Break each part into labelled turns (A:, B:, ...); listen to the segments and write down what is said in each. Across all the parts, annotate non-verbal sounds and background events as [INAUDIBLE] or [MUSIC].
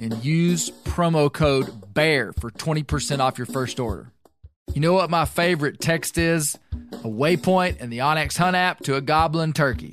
A: and use promo code BEAR for 20% off your first order. You know what my favorite text is? A waypoint in the Onyx Hunt app to a goblin turkey.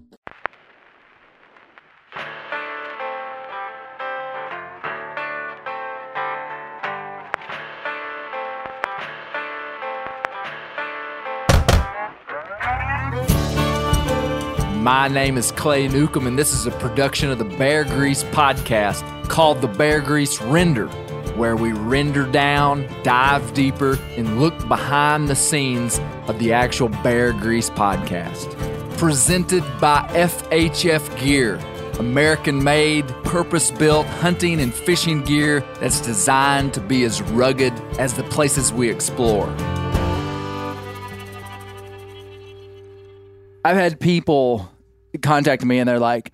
A: My name is Clay Newcomb, and this is a production of the Bear Grease podcast called The Bear Grease Render, where we render down, dive deeper, and look behind the scenes of the actual Bear Grease podcast. Presented by FHF Gear, American made, purpose built hunting and fishing gear that's designed to be as rugged as the places we explore. I've had people contact me and they're like,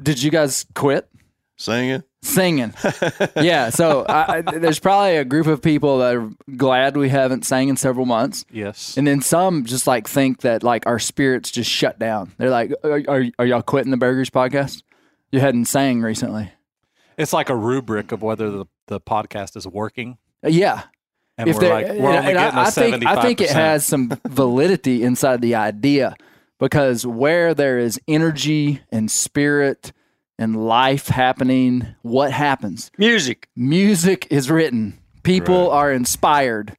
A: "Did you guys quit
B: Singing?
A: singing?" [LAUGHS] yeah. So I, I, there's probably a group of people that are glad we haven't sang in several months,
C: Yes.
A: and then some just like think that like our spirits just shut down. They're like, "Are, are, are y'all quitting the Bear Grease podcast? You hadn't sang recently."
C: It's like a rubric of whether the, the podcast is working.
A: Uh, Yeah.
C: And we're like, we're
A: and-
C: only
A: and I-
C: getting a
A: I think,
C: 75
A: I think it has some validity inside the idea because where there is energy and spirit and life happening, what happens?
D: Music.
A: Music is written. People are inspired.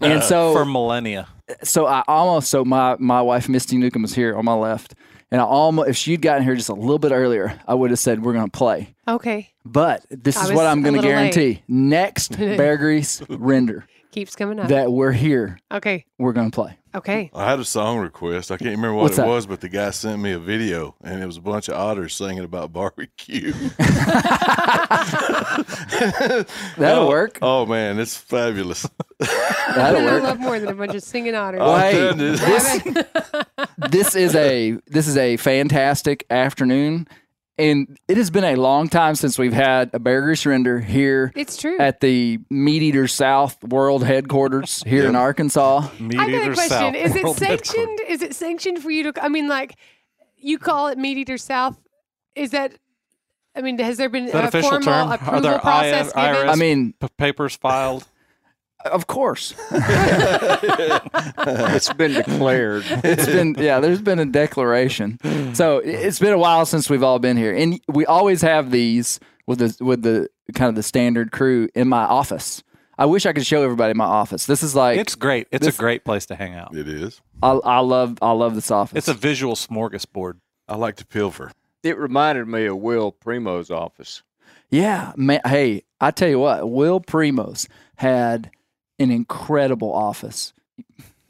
A: And uh, so
C: for millennia.
A: so I almost so my my wife Misty Newcomb was here on my left. And I almost if she'd gotten here just a little bit earlier, I would have said we're gonna play.
E: Okay.
A: But this
E: I
A: is what I'm gonna
E: little late.
A: guarantee. Next [LAUGHS] Bear Grease render
E: Keeps coming up.
A: that we're here,
E: okay.
A: we're gonna play.
E: Okay.
B: I had a song request. I can't remember what
A: What's
B: it
A: that?
B: was, but the guy sent me a video, and it was a bunch of otters singing about barbecue. [LAUGHS]
A: That'll
B: oh,
A: work.
B: Oh man, it's fabulous. [LAUGHS]
A: That'll
E: I
A: work.
E: love more than a bunch of singing otters.
A: Well, hey, this, this is a this is a fantastic afternoon, and it has been a long time since we've had a Bear Grease render here
E: It's true.
A: at the Meat Eater South World Headquarters here in Arkansas.
C: Meat
E: I got a question.
C: South
E: Is it sanctioned? Is it sanctioned for you to? I mean, like, you call it Meat Eater South. Is that? I mean, has there been
C: Is that
E: a
C: official
E: formal
C: term? Are
E: approval
C: there
E: process
C: I-
E: given?
A: I mean,
C: P- papers filed.
A: Of course, [LAUGHS]
D: It's been declared.
A: it's been yeah. There's been a declaration, so it- it's been a while since we've all been here, and we always have these with the with the kind of the standard crew in my office. I wish I could show everybody my office. This is like
C: It's great. It's
A: this-
C: a great place to hang out.
B: it is.
A: I, I love I love this office.
C: It's a visual smorgasbord.
B: I like to pilfer.
D: It reminded me of Will Primo's office.
A: yeah, man. Hey, I tell you what, Will Primos had an incredible office.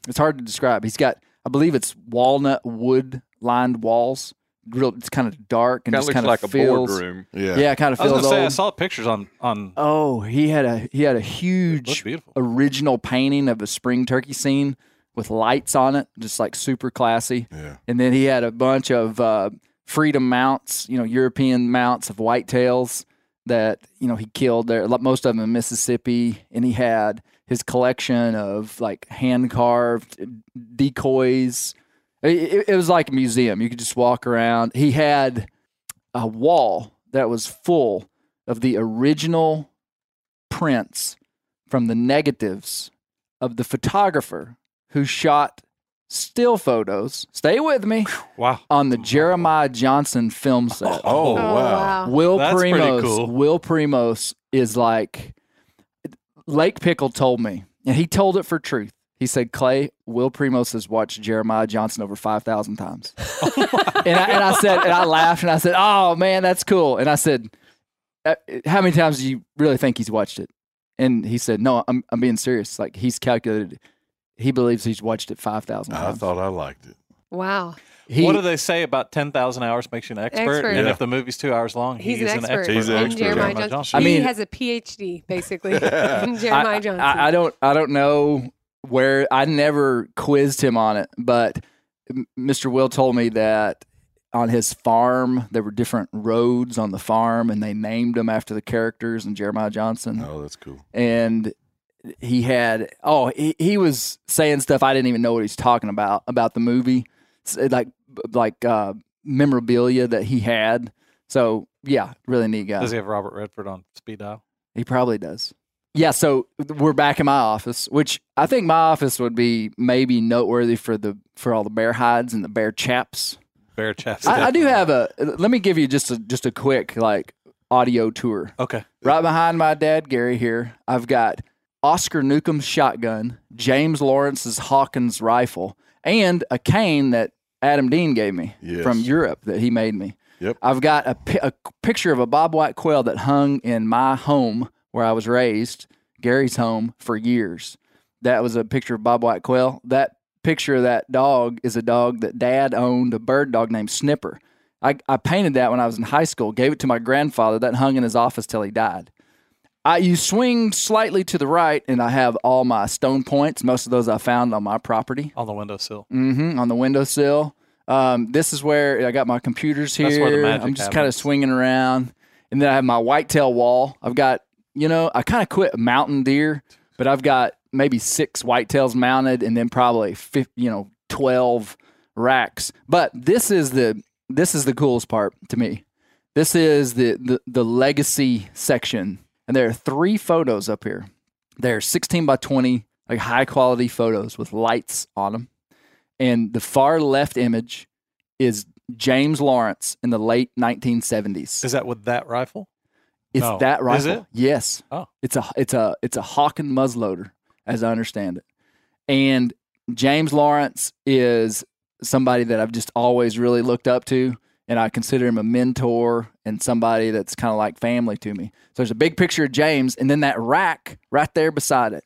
A: It's hard to describe. He's got, I believe it's walnut wood lined walls. Real, it's kind of dark and
D: Kind of
A: just
D: looks
A: kind
D: like
A: of
D: a
A: feels.
D: boardroom.
B: Yeah.
A: Yeah, kind of
C: I was going to say, I saw pictures on, on
A: Oh, he had a he had a huge
C: beautiful.
A: original painting of a spring turkey scene with lights on it, just like super classy.
B: Yeah.
A: And then he had a bunch of uh, freedom mounts, you know, European mounts of whitetails that you know he killed there. Most of them in Mississippi, and he had his collection of like hand carved decoys. It, it- it was like a museum. You could just walk around. He had a wall that was full of the original prints from the negatives of the photographer who shot still photos. Stay with me
C: Wow.
A: on the Jeremiah Johnson film set.
B: Oh,
E: Oh,
B: wow.
E: wow.
A: Will
C: That's
A: Primos.
C: cool.
A: Will Primos is like Lake Pickle told me, and he told it for truth. He said, "Clay, Will Primos has watched Jeremiah Johnson over five thousand times." [LAUGHS] and, I, and I said, and I laughed, and I said, "Oh man, that's cool." And I said, "Uh, "How many times do you really think he's watched it?" And he said, "No, I'm I'm being serious. Like he's calculated. He believes he's watched it five thousand
B: I thought I liked it.
E: Wow.
A: He,
C: what do they say about 10,000 hours makes you an expert?
E: Expert.
C: And
B: Yeah.
C: if the movie's two hours long,
E: He's
C: he's
E: an expert.
B: He's an expert.
E: Jeremiah,
C: Jeremiah
E: Johnson.
C: Johnson.
A: I mean, he
E: has a PhD, basically, [LAUGHS] Jeremiah
A: I,
E: Johnson.
A: I, I don't I don't know where I never quizzed him on it, but Mr. Will told me that on his farm there were different roads on the farm and they named them after the characters in Jeremiah Johnson
B: Oh, that's cool.
A: and he had oh he, he was saying stuff I didn't even know what he's talking about about the movie S- like like uh memorabilia that he had so yeah really neat guy
C: Does he have Robert Redford on speed dial?
A: he probably does. Yeah, so we're back in my office, which I think my office would be maybe noteworthy for the for all the bear hides and the bear chaps.
C: Bear chaps.
A: I, I do have a. Let me give you just a just a quick like audio tour.
C: Okay.
A: Right behind my dad Gary here, I've got Oscar Newcomb's shotgun, James Lawrence's Hawken rifle, and a cane that Adam Dean gave me
B: Yes.
A: from Europe that he made me.
B: Yep.
A: I've got a, pi- a picture of a Bob White quail that hung in my home where I was raised, Gary's home, for years. That was a picture of Bob White quail. That picture of that dog is a dog that dad owned, a bird dog named Snipper. I, I painted that when I was in high school, gave it to my grandfather. That hung in his office till he died. I, you swing slightly to the right, and I have all my stone points. Most of those I found on my property
C: On the windowsill.
A: hmm on the windowsill. Um, this is where I got my computers here.
C: That's where the magic
A: I'm just kind of swinging around, and then I have my whitetail wall. I've got, you know, I kind of quit mountain deer, but I've got maybe six whitetails mounted, and then probably, 50, you know, twelve racks. But this is the this is the coolest part to me. This is the the, the legacy section, and there are three photos up here. They're 16 by 20, like high quality photos with lights on them. And the far left image is James Lawrence in the late 1970s.
C: Is that with that rifle?
A: It's
C: No.
A: that
C: Is
A: rifle.
C: it?
A: Yes.
C: Oh.
A: It's a it's a it's a Hawken muzzleloader, as I understand it. And James Lawrence is somebody that I've just always really looked up to, and I consider him a mentor and somebody that's kind of like family to me. So there's a big picture of James, and then that rack right there beside it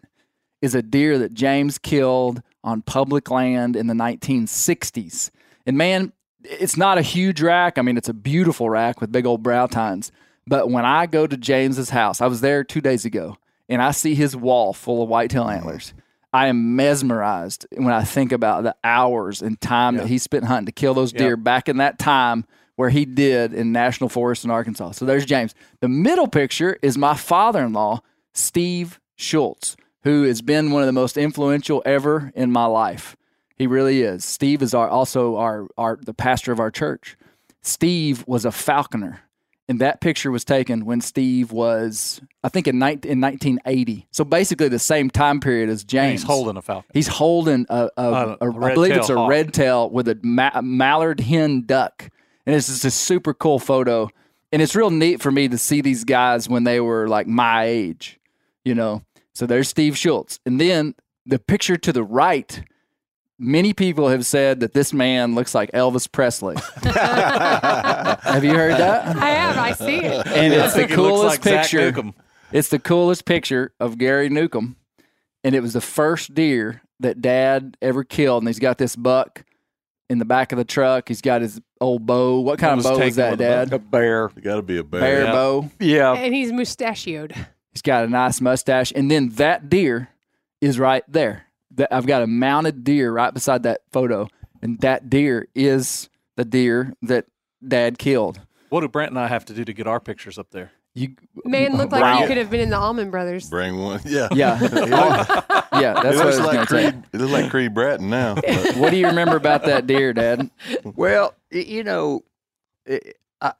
A: is a deer that James killed on public land in the 1960s. And man, it's not a huge rack. I mean, it's a beautiful rack with big old brow tines. But when I go to James's house, I was there two days ago, and I see his wall full of whitetail antlers. I am mesmerized when I think about the hours and time that he spent hunting to kill those deer back in that time where he did in national forest in Arkansas. So there's James. The middle picture is my father-in-law, Steve Schultz, who has been one of the most influential ever in my life. He really is. Steve is our also our our the pastor of our church. Steve was a falconer. And that picture was taken when Steve was, I think, in, 19, in 1980. So basically, the same time period as
C: And
A: James.
C: he's holding a falcon.
A: He's holding a, a,
C: Uh,
A: a,
C: a
A: I believe it's a
C: hawk.
A: red tail with a ma- mallard hen duck, and it's just a super cool photo. And it's real neat for me to see these guys when they were like my age, you know. So there's Steve Schultz, and then the picture to the right. Many people have said that this man looks like Elvis Presley. [LAUGHS] have you heard that?
E: I have. I see it.
A: And it's the
C: think he
A: coolest
C: like
A: picture. It's the coolest picture of Gary Newcomb, and it was the first deer that Dad ever killed. And he's got this buck in the back of the truck. He's got his old bow. What kind of bow is that, Dad?
D: A bear.
B: You got to be a bear.
A: Bear
C: Yeah.
A: bow.
D: Yeah.
E: And he's mustachioed.
A: He's got a nice mustache, and then that deer is right there. That I've got a mounted deer right beside that photo, and that deer is the deer that Dad killed.
C: What do Brent and I have to do to get our pictures up there?
A: You
E: Man looked like
A: Wow.
E: you could have been in the Allman Brothers.
B: Bring one. [LAUGHS] Yeah.
A: Yeah. [LAUGHS]
B: it [LAUGHS]
A: yeah, that's
B: it
A: what I
B: looks
A: was
B: like
A: going to say.
B: Creed. It looks like Creed Bratton now. but-
A: What do you remember about that deer, Dad?
D: Well, you know, i I,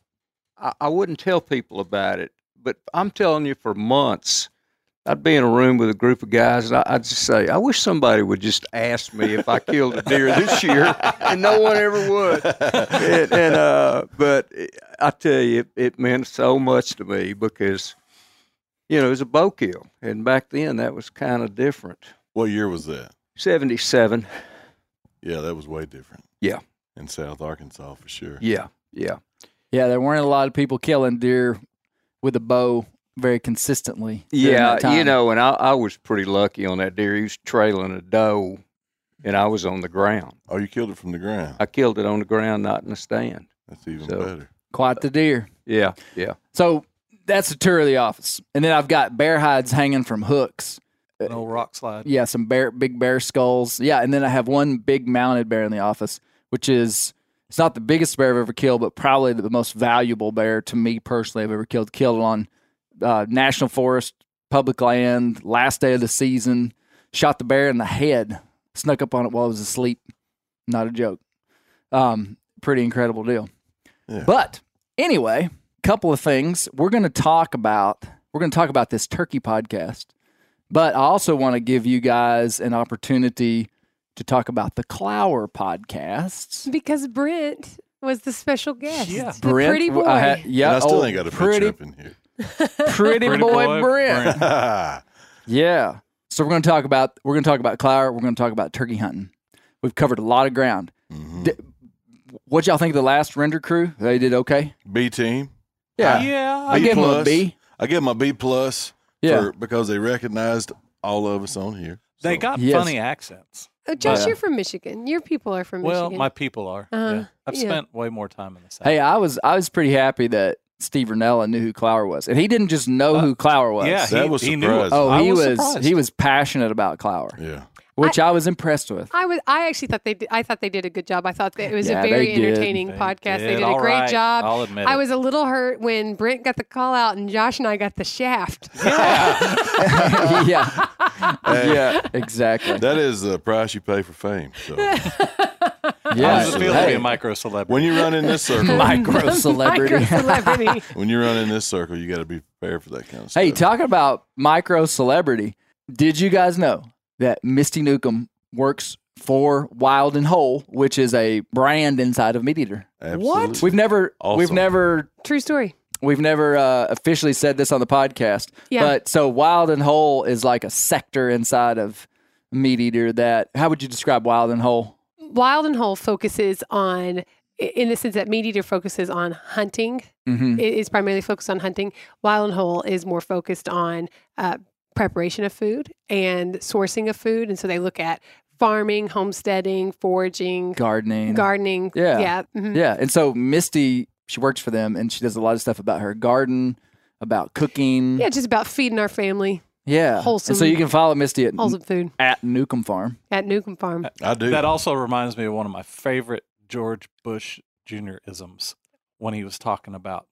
D: I I wouldn't tell people about it, but I'm telling you, for months, I'd be in a room with a group of guys, and I, I'd just say, "I wish somebody would just ask me if I killed a deer this year," [LAUGHS] and no one ever would. And, and uh, but I tell you, it, it meant so much to me because, you know, it was a bow kill, and back then that was kind of different.
B: what year was that?
D: Seventy-seven.
B: Yeah, that was way different.
D: Yeah.
B: In South Arkansas for sure.
D: Yeah, yeah.
A: Yeah, there weren't a lot of people killing deer with a bow very consistently.
D: Yeah, you know, and I, I was pretty lucky on that deer. He was trailing a doe, and I was on the ground.
B: Oh, you killed it from the ground.
D: I killed it on the ground, not in the stand.
B: That's even
D: So-
B: better.
A: quite the deer.
D: Yeah, yeah.
A: So that's the tour of the office, and then I've got bear hides hanging from hooks.
C: Uh, An old rock slide.
A: Yeah, some bear, big bear skulls. Yeah, and then I have one big mounted bear in the office, which is it's not the biggest bear I've ever killed, but probably the most valuable bear to me personally I've ever killed. Killed it on uh, national forest, public land, last day of the season. Shot the bear in the head. Snuck up on it while I was asleep. Not a joke. Um, pretty incredible deal.
B: Yeah.
A: But anyway, couple of things we're going to talk about. We're going to talk about this turkey podcast. But I also want to give you guys an opportunity to talk about the Clower podcasts.
E: Because Brent was the special guest.
C: Yeah.
E: The pretty boy.
A: I had- yeah,
B: and I still
A: oh,
B: ain't got a
A: pretty,
B: picture up in here.
A: Pretty,
C: Pretty
A: boy,
C: boy
A: Brent.
C: Brent. [LAUGHS]
A: Yeah. So we're going to talk about we're going to talk about Clower. We're going to talk about turkey hunting. We've covered a lot of ground.
B: Mhm.
A: D- What y'all think of the last render crew? They did okay.
B: B team.
A: Yeah,
C: Yeah.
A: I
B: B
A: give them a
B: plus.
A: B.
B: I give them a B plus
A: Yeah.
B: for, because they recognized all of us on here.
C: They
B: So-
C: got
A: Yes.
C: funny accents.
E: Oh, Josh,
A: Yeah.
E: you're from Michigan. Your people are from
C: Well,
E: Michigan.
C: my people are.
E: Uh,
C: yeah. I've
E: yeah.
C: spent way more time in the South.
A: Hey, I was I was pretty happy that Steve Rinella knew who Clower was, and he didn't just know
C: Uh,
A: who Clower was.
C: yeah,
B: That was
C: he knew
B: surprising.
C: it.
A: Oh,
C: I
A: he
C: was,
A: was, he was passionate about Clower,
B: Yeah.
A: Which I, was impressed with.
E: I was. I actually thought they. Did, I thought they did a good job. I thought that it was
A: Yeah,
E: a very entertaining
C: They
E: podcast. They
C: did
E: did a great
C: right.
E: job.
C: I'll admit
E: I
C: it.
E: was a little hurt when Brent got the call out and Josh and I got the shaft. [LAUGHS] [LAUGHS]
A: yeah,
B: Hey,
A: yeah, exactly.
B: That is the price you pay for fame. So [LAUGHS]
C: How
A: Yeah,
C: does it feel to be a micro celebrity?
B: when you run in this circle,
A: micro celebrity.
E: Micro celebrity.
B: when you run in this circle, you got to be prepared for that kind of stuff.
A: hey, talking about micro celebrity, did you guys know that Misty Newcomb works for Wild and Whole, which is a brand inside of Meat Eater?
B: Absolutely.
A: We've never, we've never
E: True story.
A: We've never uh, officially said this on the podcast,
E: Yeah.
A: but so Wild and Whole is like a sector inside of Meat Eater. That how would you describe Wild and Whole?
E: Wild and Whole focuses on, in the sense that Meat Eater focuses on hunting.
A: Mm-hmm.
E: It is primarily focused on hunting. Wild and Whole is more focused on uh, preparation of food and sourcing of food. And so they look at farming, homesteading, foraging,
A: Gardening,
E: gardening.
A: Yeah.
E: Yeah. mhm.
A: yeah. And so Misty, she works for them, and she does a lot of stuff about her garden, about cooking.
E: Yeah, just about feeding our family
A: yeah.
E: wholesome-
A: And so you can follow Misty at
E: wholesome food
A: at Newcomb Farm.
E: at Newcomb Farm.
B: I do.
C: That also reminds me of one of my favorite George Bush Jr. isms when he was talking about.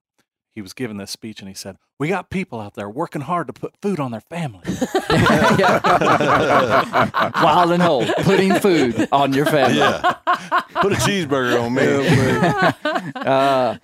C: He was giving this speech and he said, "We got people out there working hard to put food on their family." [LAUGHS]
A: Yeah. Wild and Whole, putting food on your family.
B: yeah. Put a cheeseburger on me. [LAUGHS]
A: uh,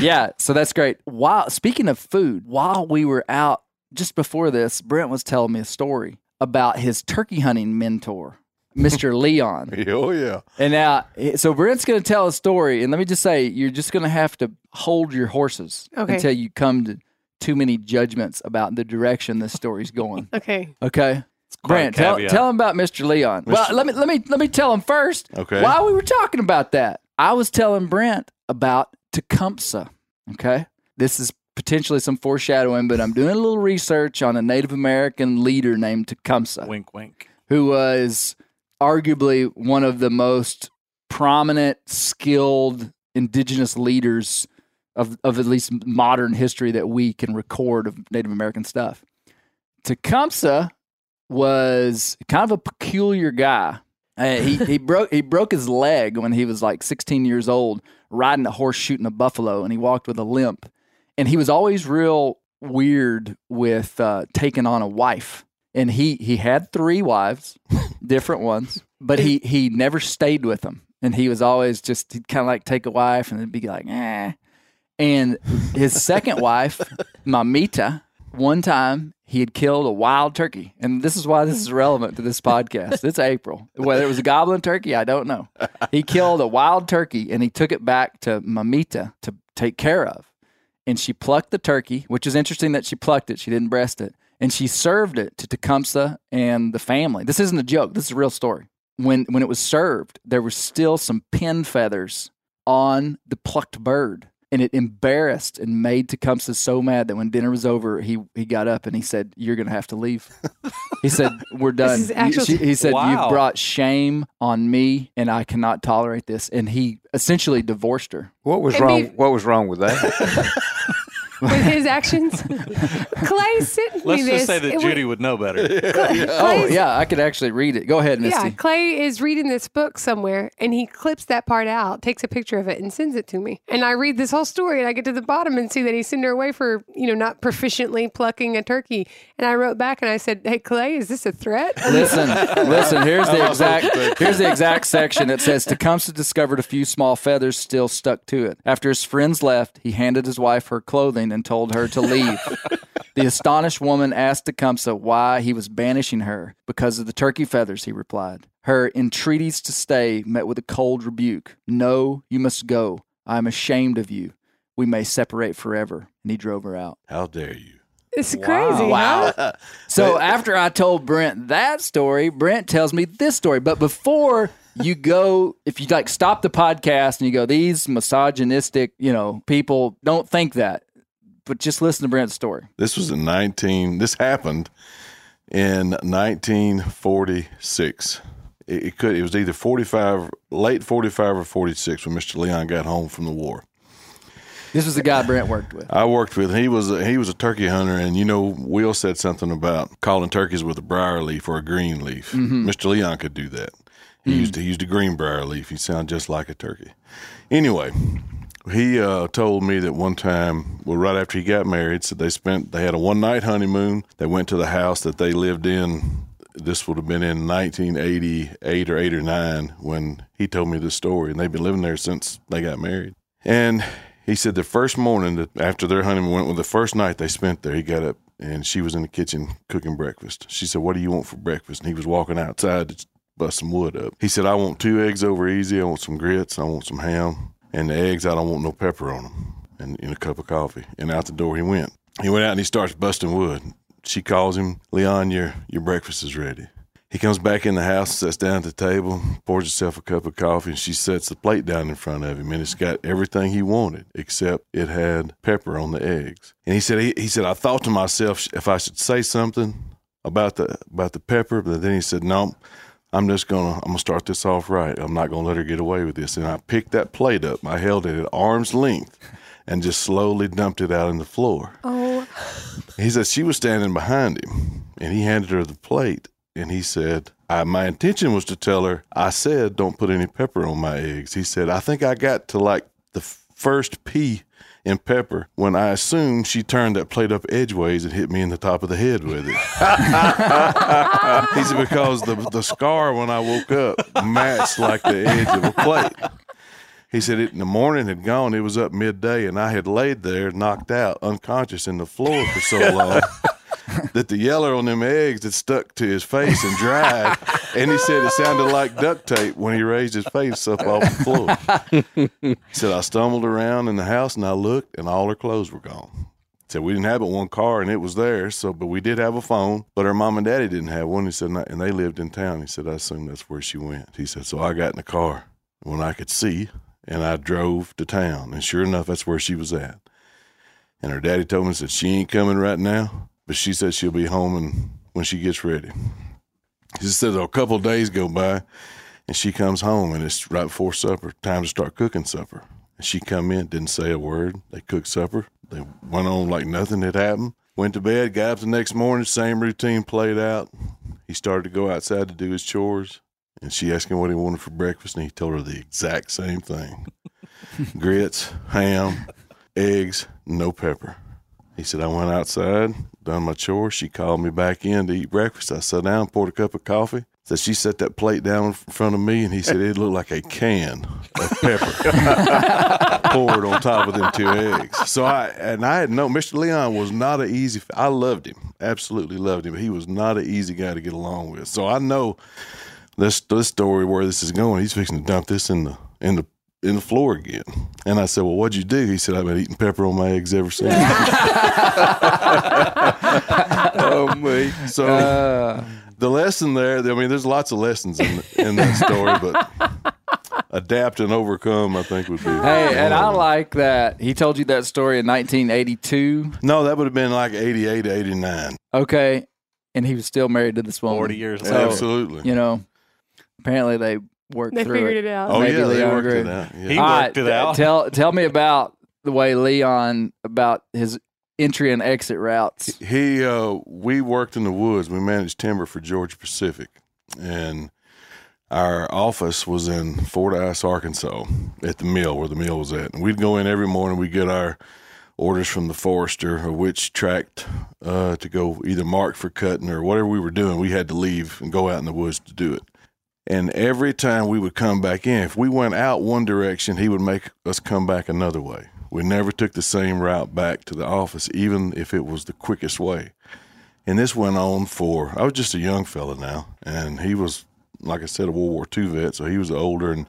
A: yeah, so that's great. While speaking of food, while we were out just before this, Brent was telling me a story about his turkey hunting mentor, Mr. [LAUGHS] Leon. [LAUGHS]
B: oh yeah.
A: And now, so Brent's going to tell a story, and let me just say, you're just going to have to hold your horses
E: Okay.
A: until you come to too many judgments about the direction this story's going. [LAUGHS]
E: Okay.
A: Okay. Brent, tell, tell him about Mr. Leon. Well, let me let me let me tell him first.
B: Okay.
A: While we were talking about that, I was telling Brent about Tecumseh. Okay. This is potentially some foreshadowing, but I'm doing a little research on a Native American leader named Tecumseh,
C: wink, wink.
A: who was arguably one of the most prominent, skilled indigenous leaders of, of at least modern history that we can record of Native American stuff. Tecumseh was kind of a peculiar guy. Uh, he he [LAUGHS] broke he broke his leg when he was like 16 years old, riding a horse shooting a buffalo, and he walked with a limp. And he was always real weird with uh, taking on a wife, and he he had three wives, [LAUGHS] different ones, but he he never stayed with them, and he was always just he'd kind of like take a wife and then be like, eh. And his second [LAUGHS] wife, Mamita, one time he had killed a wild turkey, and this is why this is relevant to this podcast. It's April. Whether it was a goblin turkey, I don't know. He killed a wild turkey and he took it back to Mamita to take care of and she plucked the turkey, which is interesting that she plucked it. She didn't breast it. And she served it to Tecumseh and the family. This isn't a joke. This is a real story. When when it was served, there were still some pin feathers on the plucked bird. And it embarrassed and made Tecumseh so mad that when dinner was over, he, he got up and he said, You're going to have to leave. he said, We're [LAUGHS] done.
E: is actual-
A: She- he said,
C: Wow.
A: You've brought shame on me and I cannot tolerate this. And he essentially divorced her.
D: What was
E: And
D: wrong?
E: be-
D: What was wrong with that? [LAUGHS] [LAUGHS]
E: with his actions. Clay sent me
C: Let's
E: this.
C: just say that
E: It was-
C: Judy would know better. [LAUGHS]
E: Clay-
A: Oh,
E: Clay's-
A: yeah, I could actually read it. Go ahead, Misty.
E: Yeah, Clay is reading this book somewhere and he clips that part out, takes a picture of it, and sends it to me. And I read this whole story and I get to the bottom and see that he sent her away for, you know, not proficiently plucking a turkey. And I wrote back and I said, Hey, Clay, is this a threat? [LAUGHS]
A: Listen, listen. Here's the exact. Here's the exact section. It says Tecumseh discovered a few small feathers still stuck to it. After his friends left, he handed his wife her clothing and told her to leave. [LAUGHS] The astonished woman asked Tecumseh why he was banishing her. Because of the turkey feathers, he replied. Her entreaties to stay met with a cold rebuke. No, you must go. I am ashamed of you. We may separate forever. And he drove her out.
B: How dare you?
E: It's crazy. Huh? [LAUGHS]
A: So after I told Brent that story, Brent tells me this story. But before you go, if you like stop the podcast and you go, these misogynistic, you know, people don't think that. But just listen to Brent's story.
B: This was in 19, this happened in 1946. It, it could, it was either 45, late 45 or 46 when Mr. Leon got home from the war.
A: This was the guy Brent worked with.
B: I worked with he was a, he was a turkey hunter, and you know Will said something about calling turkeys with a briar leaf or a green leaf. Mm-hmm. Mr. Leon could do that. He mm. used to he used a green briar leaf. He sounded just like a turkey. Anyway, he uh, told me that one time, well, right after he got married, so they spent they had a one night honeymoon. They went to the house that they lived in. This would have been in 1988 or eight or nine when he told me this story, and they've been living there since they got married. And he said the first morning that after their honeymoon went, well, the first night they spent there, he got up and she was in the kitchen cooking breakfast. She said, "What do you want for breakfast?" And he was walking outside to bust some wood up. He said, "I want two eggs over easy. I want some grits. I want some ham, and the eggs I don't want no pepper on them, and in a cup of coffee." And out the door he went. He went out and he starts busting wood. She calls him, "Leon, your your breakfast is ready." He comes back in the house, sits down at the table, pours himself a cup of coffee, and she sets the plate down in front of him, and it's got everything he wanted except it had pepper on the eggs. And he said, he, he said, I thought to myself if I should say something about the about the pepper, but then he said, no, I'm just gonna I'm gonna start this off right. I'm not gonna let her get away with this. And I picked that plate up, I held it at arm's length, and just slowly dumped it out on the floor.
E: Oh,
B: He said she was standing behind him, and he handed her the plate, and he said, I, "My intention was to tell her. I said, don't put any pepper on my eggs." He said, "I think I got to like the first P in pepper when I assumed she turned that plate up edgeways and hit me in the top of the head with it." [LAUGHS] he said because the the scar when I woke up matched like the edge of a plate. He said it in the morning had gone. It was up midday, and I had laid there, knocked out, unconscious in the floor for so [LAUGHS] long [LAUGHS] that the yeller on them eggs had stuck to his face and dried. And he said it sounded like duct tape when he raised his face up off the floor. He said I stumbled around in the house and I looked, and all her clothes were gone. He said we didn't have but one car, and it was there. So, but we did have a phone, but her mom and daddy didn't have one. He said, and they lived in town. He said I assume that's where she went. He said so. I got in the car when I could see and I drove to town. And sure enough, that's where she was at. And her daddy told me, said, she ain't coming right now, but she said she'll be home and when she gets ready. He said a couple of days go by and she comes home and it's right before supper, time to start cooking supper. And she come in, didn't say a word. They cooked supper. They went on like nothing had happened. Went to bed, got up the next morning, same routine played out. He started to go outside to do his chores. And she asked him what he wanted for breakfast, and he told her the exact same thing [LAUGHS] grits, ham, eggs, no pepper. He said, I went outside, done my chores. She called me back in to eat breakfast. I sat down, poured a cup of coffee. Said she set that plate down in front of me, and he said it looked like a can of pepper [LAUGHS] poured on top of them two eggs. So I and I had no Mr. Leon was not an easy. I loved him, absolutely loved him. But he was not an easy guy to get along with. So I know this this story where this is going. He's fixing to dump this in the in the in the floor again. And I said, Well, what'd you do? He said, I've been eating pepper on my eggs ever since. [LAUGHS]
D: oh me.
B: so
A: Uh,
B: the lesson there, I mean, there's lots of lessons in, in that story, but adapt and overcome, I think, would be.
A: hey, and I
B: one of them.
A: like that he told you that story in 1982.
B: No, that would have been like 88 to 89.
A: Okay, and he was still married to this woman.
C: 40 years
A: So,
C: later.
B: Absolutely.
A: You know, apparently they worked
E: They
A: through
E: figured
A: it.
E: it out.
B: oh,
A: maybe
B: yeah, they worked
A: agreed.
B: it out. Yeah.
C: He
A: All
C: worked it out.
A: Tell tell me about the way Leon about his entry and exit routes.
B: He, uh, we worked in the woods. We managed timber for Georgia Pacific, and our office was in Fort Fordyce, Arkansas, at the mill where the mill was at. And we'd go in every morning. We'd get our orders from the forester of which tract uh, to go either mark for cutting or whatever we were doing. We had to leave and go out in the woods to do it. And every time we would come back in, if we went out one direction, he would make us come back another way. We never took the same route back to the office, even if it was the quickest way. And this went on for, I was just a young fella now, and he was, like I said, a World War II vet, so he was older, and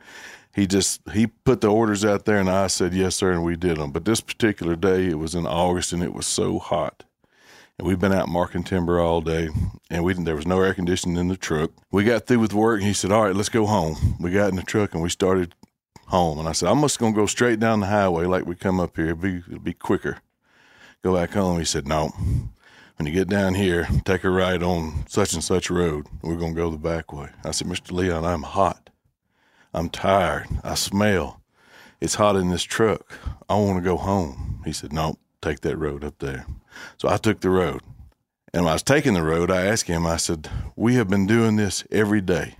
B: he just, he put the orders out there, and I said, yes, sir, and we did them. But this particular day, it was in August, and it was so hot. And we've been out marking timber all day, and we there was no air conditioning in the truck. We got through with work, and he said, "All right, let's go home." We got in the truck and we started home. And I said, "I'm just gonna go straight down the highway like we come up here. It'll be it'll be quicker. Go back home." He said, "No. When you get down here, take a right on such and such road. We're gonna go the back way." I said, "Mr. Leon, I'm hot. I'm tired. I smell. It's hot in this truck. I want to go home." He said, "No, take that road up there." So I took the road. And when I was taking the road, I asked him, I said, We have been doing this every day.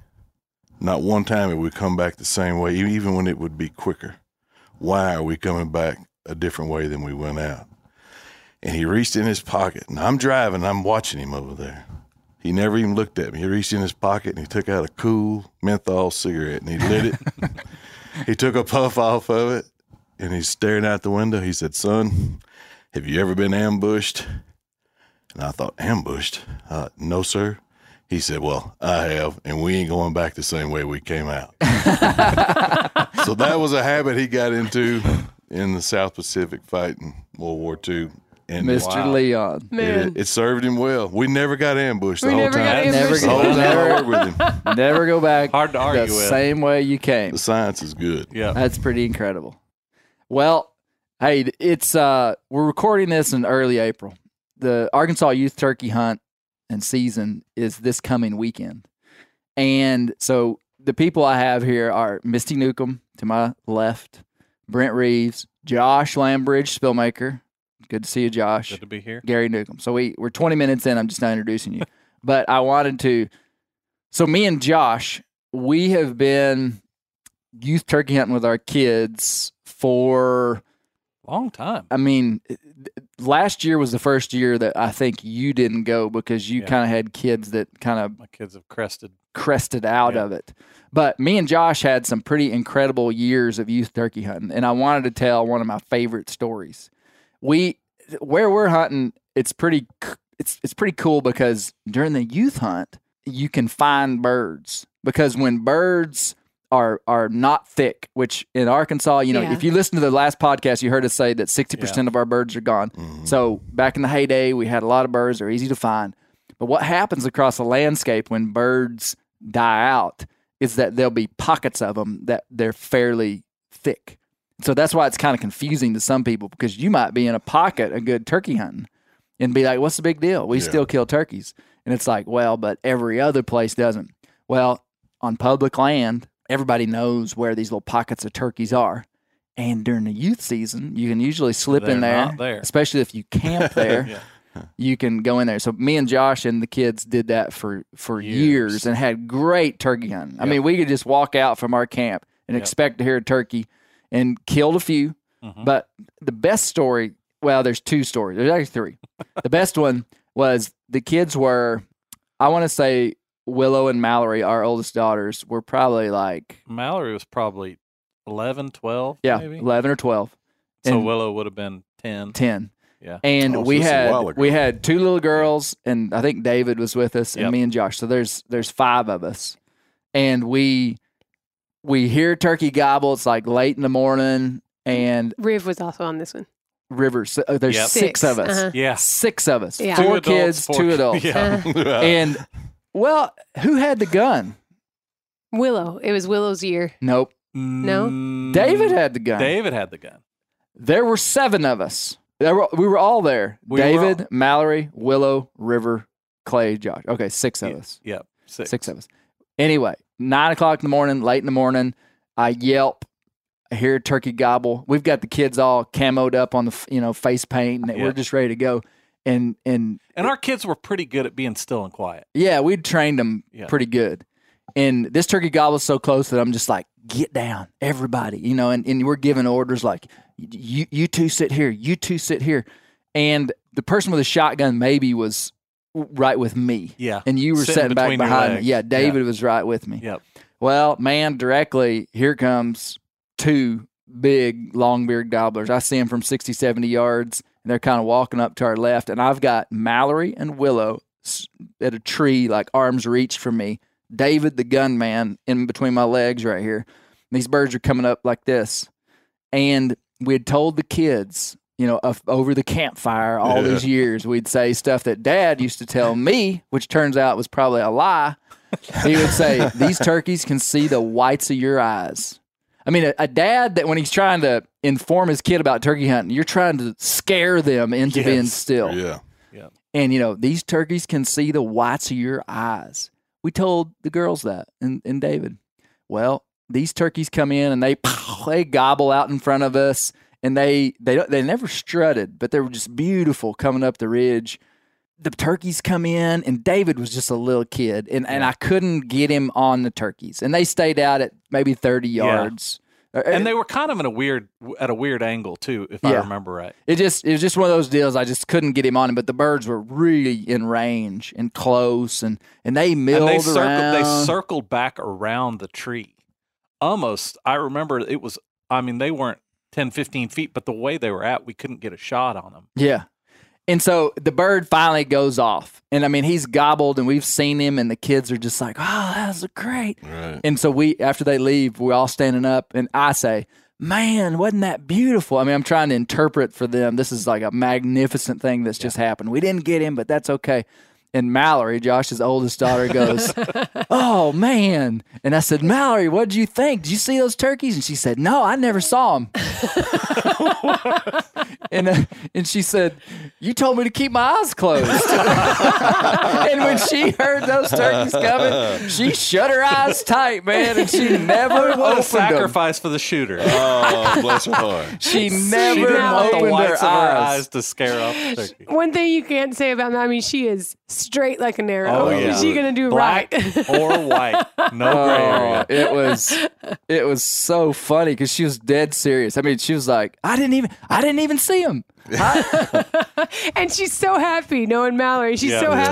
B: Not one time it would come back the same way, even when it would be quicker. Why are we coming back a different way than we went out? And he reached in his pocket, and I'm driving, I'm watching him over there. He never even looked at me. He reached in his pocket and he took out a cool menthol cigarette and he lit it. [LAUGHS] he took a puff off of it and he's staring out the window. He said, Son, have you ever been ambushed? And I thought, ambushed? Uh, no, sir. He said, Well, I have, and we ain't going back the same way we came out. [LAUGHS] so that was a habit he got into in the South Pacific fight in World War II. And
A: Mr.
C: Wow.
A: Leon.
E: Man.
B: it, it served him well. We never got ambushed the whole time.
E: ambushed.
B: The whole time
A: Never-
B: with him.
A: Never go back [LAUGHS]
C: Hard to argue
A: the
C: with.
A: same way you came.
B: The science is good.
C: Yeah.
A: That's pretty incredible. Well, hey, it's uh we're recording this in early April. The Arkansas Youth Turkey Hunt and season is this coming weekend. And so the people I have here are Misty Newcomb to my left, Brent Reeves, Josh Lambridge, Spillmaker. Good to see you, Josh.
C: Good to be here.
A: Gary Newcomb. So we we're 20 minutes in. I'm just not introducing you, [LAUGHS] but I wanted to. So me and Josh, we have been youth turkey hunting with our kids for.
C: Long time.
A: I mean, last year was the first year that I think you didn't go because you
C: Yeah.
A: kind of had kids that kind of
C: My kids have crested.
A: crested out
C: Yeah.
A: of it. But me and Josh had some pretty incredible years of youth turkey hunting, and I wanted to tell one of my favorite stories. We where we're hunting, it's pretty it's it's pretty cool because during the youth hunt, you can find birds because when birds are are not thick, which in Arkansas, you know,
E: Yeah.
A: if you listen to the last podcast, you heard us say that sixty percent of our birds are gone.
B: Mhm.
A: So back in the heyday, we had a lot of birds. They're easy to find. But what happens across the landscape when birds die out is that there'll be pockets of them that they're fairly thick. So that's why it's kind of confusing to some people because you might be in a pocket of good turkey hunting and be like, what's the big deal? We
B: Yeah.
A: still kill turkeys. And it's like, well, but every other place doesn't. Well, on public land, everybody knows where these little pockets of turkeys are. And during the youth season, you can usually slip in
C: They're
A: there,
C: not there.
A: especially if you camp [LAUGHS] there
C: Yeah.
A: you can go in there. So me and Josh and the kids did that for for years,
C: Years.
A: and had great turkey hunting. I mean, we could just walk out from our camp and
C: Yep.
A: expect to hear a turkey, and killed a few.
C: Mhm.
A: But the best story well, there's two stories. There's actually three. [LAUGHS] the best one was the kids were, I want to say Willow and Mallory, our oldest daughters, were probably like,
C: Mallory was probably 11, 12,
A: yeah,
C: maybe.
A: 11 or 12,
C: So
A: and-
C: Willow would have been 10.
A: 10.
C: Yeah.
A: And
B: Oh, so
A: we
B: this is a
A: had we had two little girls, and I think David was with us, and
C: Yep.
A: me and Josh. So there's there's five of us, and we we hear turkey gobble. It's like late in the morning, and
E: Riv was also on this one.
A: Rivers. Uh, there's
C: Yep.
A: six,
E: Six,
A: of us.
E: uh-huh.
C: Yeah.
A: Six of us.
E: Yeah.
C: Two
A: Four
C: adults,
A: kids,
C: four-
A: two adults.
C: Yeah. [LAUGHS]
E: Uh,
A: And well, who had the gun?
E: Willow. It was Willow's year.
A: Nope. No.
C: Mm.
A: David had the gun.
C: David had the gun.
A: There were seven of us. There were, we were all there.
C: We were
A: David,
C: all-
A: Mallory, Willow, River, Clay, Josh. Okay, six of
C: Yeah.
A: us.
C: Yep. Six.
A: Six of us. Anyway, nine o'clock in the morning, late in the morning, I yelp. I hear a turkey gobble. We've got the kids all camoed up on the you know face paint, and
C: Yeah.
A: we're just ready to go. And and
C: And our kids were pretty good at being still and quiet.
A: yeah, we'd trained them
C: Yeah.
A: pretty good. And this turkey gobble's so close that I'm just like, get down, everybody, you know. And, and we're giving orders like, you you two sit here, you two sit here, and the person with the shotgun maybe was right with me,
C: Yeah.
A: and you were
C: Sitting
A: sitting back behind me. Yeah, David was right with me.
C: Yep.
A: Well, man, directly here comes two big long-beard gobblers. I see them from 60, 70 yards, and they're kind of walking up to our left. And I've got Mallory and Willow at a tree, like arm's reach from me. David, the gunman, in between my legs right here. These birds are coming up like this. And we had told the kids, you know, of, over the campfire all
B: Yeah.
A: these years, we'd say stuff that dad used to tell me, which turns out was probably a lie. He would say, These turkeys can see the whites of your eyes. I mean, a, a dad that when he's trying to inform his kid about turkey hunting, you're trying to scare them into
C: Yes.
A: being still.
B: Yeah. Yeah.
A: And, you know, these turkeys can see the whites of your eyes. We told the girls that and, and David. Well, these turkeys come in and they [LAUGHS] they gobble out in front of us and they they don't they never strutted, but they were just beautiful coming up the ridge. The turkeys come in and David was just a little kid and, and I couldn't get him on the turkeys. And they stayed out at maybe 30 yards. Uh,
C: And they were kind of in a weird, at a weird angle too, if I remember right.
A: It just it was just one of those deals. I just couldn't get him on him, but the birds were really in range and close, and and they milled
C: and they circled,
A: around.
C: they circled back around the tree. Almost, I remember it was. I mean, they weren't 10, 15 feet, but the way they were at, we couldn't get a shot on them.
A: yeah, and so the bird finally goes off, and I mean he's gobbled, and we've seen him, and the kids are just like, "Oh, that was great."
B: Right.
A: And so we, after they leave, we're all standing up, and I say, "Man, wasn't that beautiful?" I mean, I'm trying to interpret for them. This is like a magnificent thing that's just happened. We didn't get him, but that's okay. And Mallory, Josh's oldest daughter, goes, [LAUGHS] "Oh man!" And I said, "Mallory, what did you think? Did you see those turkeys?" And she said, "No, I never saw them." [LAUGHS] and uh, and she said, "You told me to keep my eyes closed." [LAUGHS] and when she heard those turkeys coming, she shut her eyes tight, man, and she never
C: What a
A: opened them.
C: sacrifice for the shooter.
B: Oh, bless her heart.
A: She
C: she
A: never
C: didn't want the
A: opened her
C: whites of her
A: eyes.
C: eyes to scare off the.
E: One thing you can't say about Mammy, she is straight like an arrow.
C: Oh, yeah.
E: She gonna do
C: Black
E: right. [LAUGHS]
C: or white, no oh, gray
A: Oh,
C: area.
A: it was it was so funny because she was dead serious. I mean, she was like, "I didn't even I didn't even see him." [LAUGHS]
E: and she's so happy knowing Mallory. She's
C: Yeah.
E: so
A: Oh.
E: happy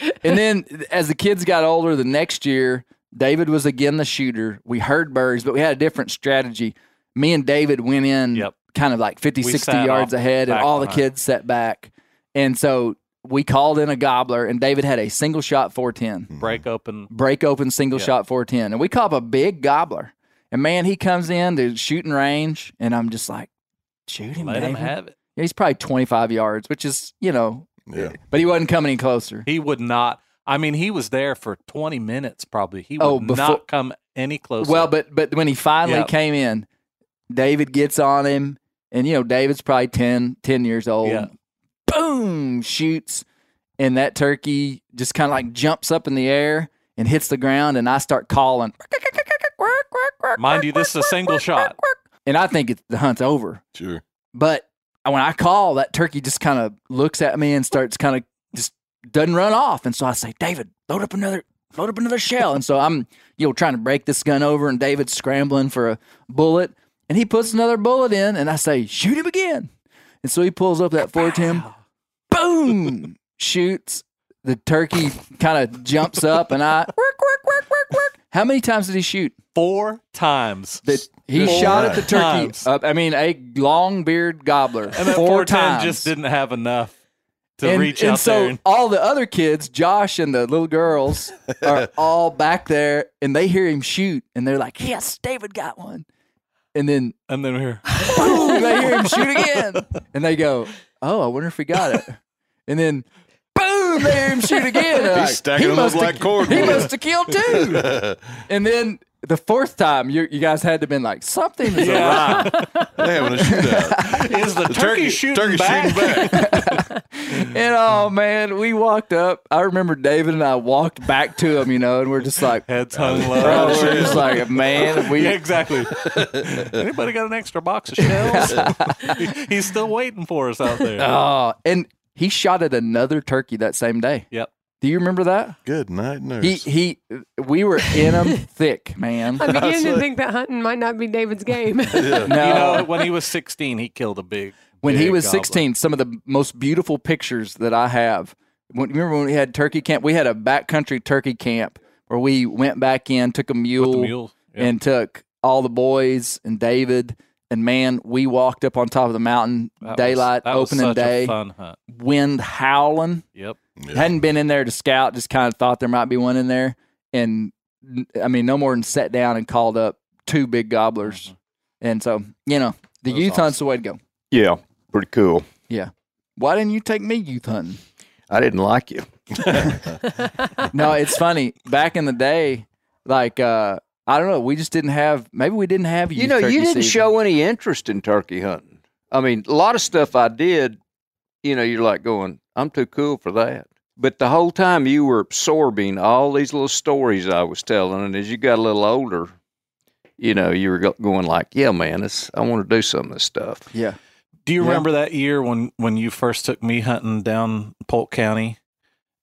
E: that oh.
A: and then as the kids got older, the next year, David was again the shooter. We heard birds, but we had a different strategy. Me and David went in
C: Yep.
A: kind of like 50,
C: We
A: 60
C: sat
A: yards
C: off
A: ahead, and
C: back
A: all the
C: behind.
A: kids sat back. And so we called in a gobbler, and David had a single shot 410 mm-hmm.
C: Break open.
A: break open single
C: Yeah.
A: shot 410 and we caught up a big gobbler and man he comes in to shooting range and i'm just like shoot him
C: Let him have it.
A: Yeah, he's probably 25 yards which is you know
B: Yeah.
A: but he wasn't coming any closer
C: He would not. I mean, he was there for 20 minutes probably. He oh, would
A: Oh, before-
C: not come any closer.
A: well but but when he finally
C: Yeah.
A: came in david gets on him and you know david's probably 10 10 years old
C: Yeah.
A: Boom shoots and that turkey just kind of like jumps up in the air and hits the ground and i start calling
C: mind you, this is a single shot.
A: and i think it's, the hunt's over
B: Sure.
A: But when I call, that turkey just kind of looks at me and starts kind of just doesn't run off. And so I say, David, load up another, load up another shell. And so I'm, you know, trying to break this gun over, and David's scrambling for a bullet, and he puts another bullet in, and I say, shoot him again. And so he pulls up that 410, boom, shoots. The turkey kind of jumps up, and I work, work, work, work, work. How many times did he shoot?
C: Four times.
A: That he
C: Four
A: shot at the turkey.
C: times.
A: Up, I mean, a long beard gobbler.
C: and that
A: four
C: 410
A: times.
C: just didn't have enough to
A: and,
C: reach
A: and
C: out
A: so
C: there. And,
A: all the other kids, Josh and the little girls, [LAUGHS] are all back there, and they hear him shoot, and they're like, "Yes, David got one." And then
C: and then we're [LAUGHS]
A: boom, they hear him shoot [LAUGHS] again, and they go, "Oh, I wonder if he got it." And then boom, they hear him shoot again.
B: He's
A: like,
B: stacking
A: he
B: them up
A: must have-
B: like cordwood."
A: He must have killed two. [LAUGHS] and then the fourth time, you you guys had to have been like, something is
C: Yeah.
A: awry. [LAUGHS]
B: They having a shootout. [LAUGHS]
C: is the,
B: The
C: turkey, shooting
B: turkey
C: back?
B: shooting back.
A: And oh man, we walked up. I remember David and I walked back to him, you know, and we're just like,
C: Heads hung
A: bro,
C: low.
A: we're just like, man, we
C: yeah, exactly. Anybody got an extra box of shells? He's still waiting for us out there.
A: Oh, and he shot at another turkey that same day.
C: Yep.
A: Do you remember that?
B: Good night, nurse.
A: He he, we were in him [LAUGHS] thick, man.
E: I'm beginning to think that hunting might not be David's [LAUGHS] game.
A: No,
C: You know, when he was 16, he killed a big.
A: when he was
C: gobbler.
A: 16, some of the most beautiful pictures that I have. When, remember when we had turkey camp? We had a backcountry turkey camp where we went back in, took a mule,
C: mule. Yeah.
A: and took all the boys and David. And man, we walked up on top of the mountain,
C: That was-
A: daylight,
C: that was
A: opening
C: such a
A: day,
C: fun hunt.
A: wind howling.
C: Yep.
B: Yeah.
A: Hadn't been in there to scout, just kind of thought there might be one in there. And I mean, no more than sat down and called up two big gobblers. And so, you know, the
C: Mm-hmm. That was
A: youth hunt's the way to go.
D: Yeah, pretty cool. Yeah.
A: Why didn't you take me youth hunting?
D: I didn't like you. [LAUGHS] [LAUGHS]
A: no, it's funny. Back in the day, like uh I don't know, we just didn't have maybe we didn't have youth
D: You know, you didn't
A: season.
D: show any interest in turkey hunting. I mean, a lot of stuff I did, you know, you're like going, I'm too cool for that. But the whole time you were absorbing all these little stories I was telling, and as you got a little older, you know, you were going like, "Yeah, man, this, I want to do some of this stuff."
A: Yeah.
C: Do you
A: Yeah.
C: remember that year when when you first took me hunting down Polk County,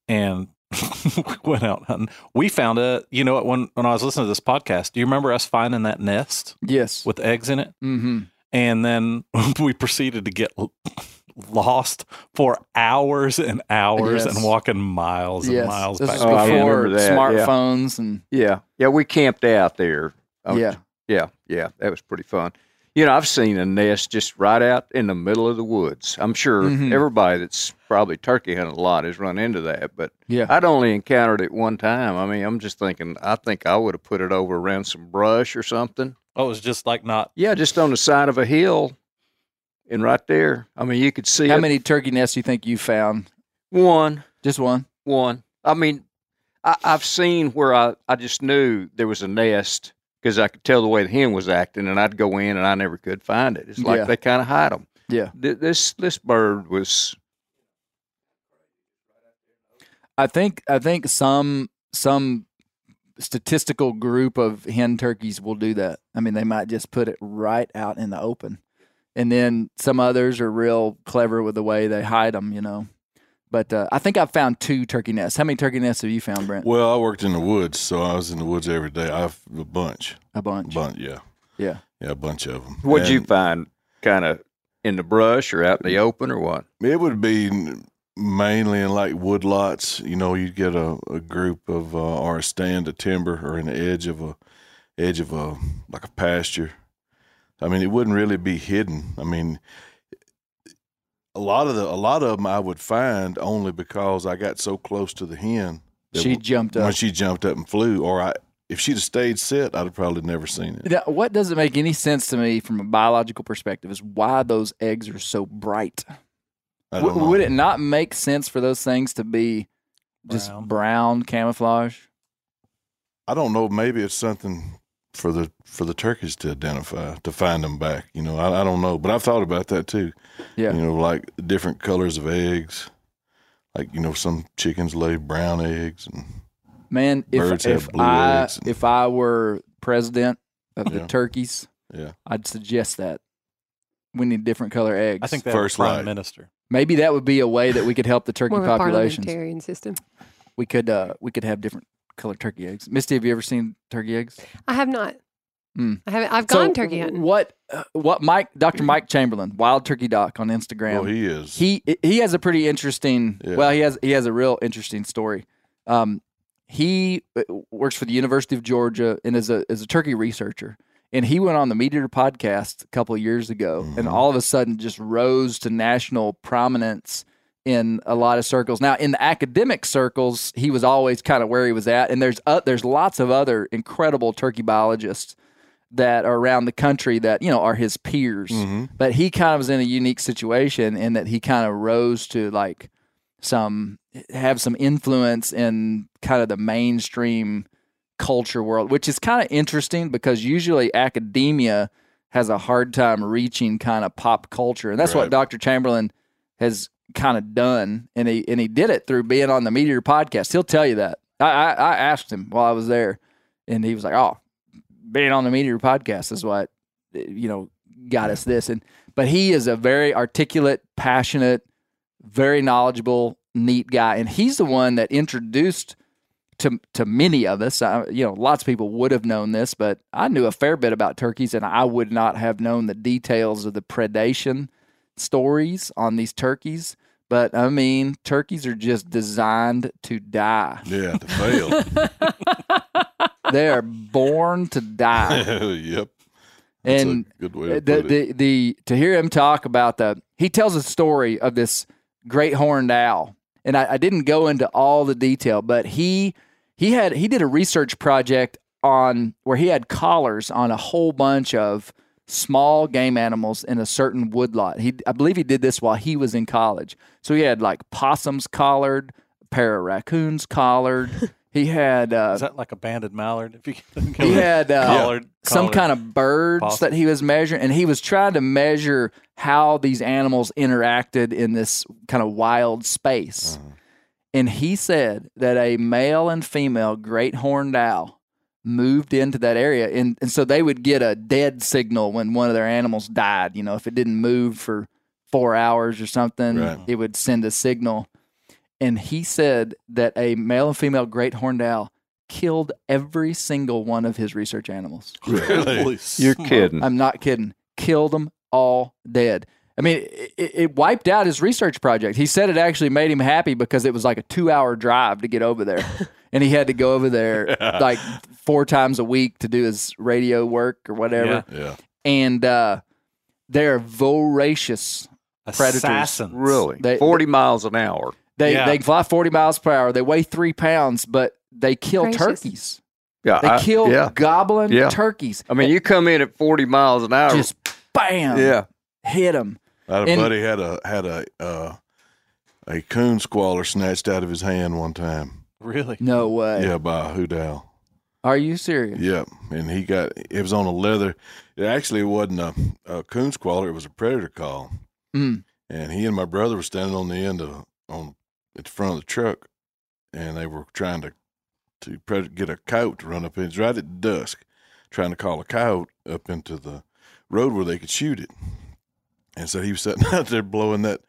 C: and we [LAUGHS] went out hunting? We found a. You know what? When when I was listening to this podcast, do you remember us finding that nest
A: Yes.
C: with eggs in it?
A: Mm-hmm.
C: And then [LAUGHS] we proceeded to get lost for hours and hours
A: Yes.
C: and walking miles
A: Yes.
C: and miles
A: This
C: back.
A: is
D: Oh, I
A: before
D: remember that, yeah.
A: smartphones and
D: Yeah, yeah, we camped out there. Oh,
A: yeah.
D: yeah, yeah, that was pretty fun. You know, I've seen a nest just right out in the middle of the woods. I'm sure
A: Mhm.
D: everybody that's probably turkey hunting a lot has run into that, but
A: Yeah.
D: I'd only encountered it one time. I mean, I'm just thinking, I think I would have put it over around some brush or something.
C: Oh, it was just like not.
D: Yeah, just on the side of a hill, and right there. I mean, you could see
A: How
D: it.
A: many turkey nests do you think you found?
D: One,
A: Just one?
D: one. I mean, I, I've seen where I, I just knew there was a nest because I could tell the way the hen was acting, and I'd go in and I never could find it. It's like
A: Yeah.
D: they kind of hide them.
A: Yeah.
D: This this bird was
A: I think I think some some statistical group of hen turkeys will do that. I mean, they might just put it right out in the open, and then some others are real clever with the way they hide them. You know, but uh, I think I've found two turkey nests. How many turkey nests have you found, Brent?
B: Well, I worked in the woods, so I was in the woods every day. I've a bunch,
A: A bunch.
B: bunch, yeah,
A: Yeah.
B: yeah, a bunch of them.
D: what'd you find? Kind of in the brush or out in the open or what?
B: It would be mainly in like woodlots. You know, you'd get a, a group of uh, or a stand of timber or in the edge of a edge of a like a pasture. I mean, it wouldn't really be hidden. I mean, a lot of the a lot of them I would find only because I got so close to the hen.
A: She
B: w-
A: jumped
B: when
A: up.
B: she jumped up and flew, or I if she'd have stayed sit, I'd have probably never seen it.
A: Now, what doesn't make any sense to me from a biological perspective is why those eggs are so bright.
B: I
A: W-
B: don't know.
A: would it not make sense for those things to be just
C: Brown.
A: brown camouflage?
B: I don't know. Maybe it's something for the for the turkeys to identify to find them back. You know, I, I don't know, but I've thought about that too.
A: Yeah.
B: You know, like different colors of eggs. Like you know, some chickens lay brown eggs, and
A: Man, if
B: Birds have
A: if
B: blue
A: I
B: eggs and-
A: if I were president of the
B: Yeah.
A: turkeys,
B: yeah,
A: I'd suggest that we need different color eggs.
C: I think that
B: First
C: prime
B: light.
C: minister.
A: maybe that would be a way that we could help the turkey
E: More of parliamentarian system.
A: We could uh we could have different colored turkey eggs. Misty, have you ever seen turkey eggs?
E: I have not.
A: Mm.
E: I haven't. I've
A: So
E: gone turkey hunting.
A: What uh, what Mike Dr. Mike Chamberlain, Wild Turkey Doc on Instagram.
B: Well, he is.
A: he he has a pretty interesting
B: Yeah.
A: well he has he has a real interesting story um he uh, works for the university of georgia and is a is a turkey researcher and he went on the MeatEater podcast a couple of years ago and
B: Mhm.
A: all of a sudden just rose to national prominence in a lot of circles now in the academic circles he was always kind of where he was at and there's uh, there's lots of other incredible turkey biologists that are around the country that you know are his peers
B: Mhm.
A: but he kind of was in a unique situation in that he kind of rose to like some have some influence in kind of the mainstream culture world which is kind of interesting because usually academia has a hard time reaching kind of pop culture and that's what Dr. Chamberlain has kind of done and he and he did it through being on the MeatEater podcast. He'll tell you that. I, I, I asked him while I was there and he was like oh being on the MeatEater podcast is what you know got us this. And but he is a very articulate passionate very knowledgeable neat guy and he's the one that introduced to to many of us. I, you know lots of people would have known this but i knew a fair bit about turkeys and i would not have known the details of the predation stories on these turkeys but i mean turkeys are just designed to die
B: Yeah, to fail. [LAUGHS]
A: they are born to die [LAUGHS]
B: yep. That's
A: and
B: a good way to
A: the,
B: put it.
A: the the to hear him talk about the he tells a story of this great horned owl and I, I didn't go into all the detail but he he had he did a research project on where he had collars on a whole bunch of small game animals in a certain woodlot he i believe he did this while he was in college so he had like possums collared a pair of raccoons collared [LAUGHS] he had uh,
C: Is that like a banded mallard? If you
A: he had uh,
C: collared,
A: some
C: collared-
A: kind of birds
C: possum.
A: that he was measuring, and he was trying to measure how these animals interacted in this kind of wild space.
B: Uh-huh.
A: And he said that a male and female great horned owl moved into that area, and, and so they would get a dead signal when one of their animals died. You know, if it didn't move for four hours or something,
B: Right.
A: it would send a signal. And he said that a male and female great horned owl killed every single one of his research animals.
B: Really?
D: You're kidding.
A: I'm not kidding. Killed them all dead. I mean, it, it wiped out his research project. He said it actually made him happy because it was like a two hour drive to get over there. [LAUGHS] and he had to go over there [LAUGHS] like four times a week to do his radio work or whatever.
B: Yeah.
A: And uh, they're voracious. Predators.
C: Assassins.
D: Really?
A: They-
D: 40 miles an hour.
A: They,
C: Yeah.
A: they fly 40 miles per hour. They weigh three pounds, but they kill
E: Gracious.
A: turkeys.
D: Yeah.
A: They
D: I-
A: kill
D: Yeah.
A: gobbling
D: Yeah.
A: turkeys.
D: I mean, you come in at 40 miles an hour.
A: Just bam.
D: yeah.
A: Hit them.
B: I had a
A: And-
B: buddy had a had a uh, a coon squaller snatched out of his hand one time.
C: Really?
A: No way.
B: Yeah, by a hoot.
A: Are you serious?
B: Yep, and he got it was on a leather. It actually wasn't a, a coon squaller; it was a predator call.
A: Mm.
B: And he and my brother were standing on the end of on at the front of the truck, and they were trying to to pred- get a coyote to run up in. It's right at dusk, trying to call a coyote up into the road where they could shoot it. And so he was sitting [LAUGHS] out there blowing that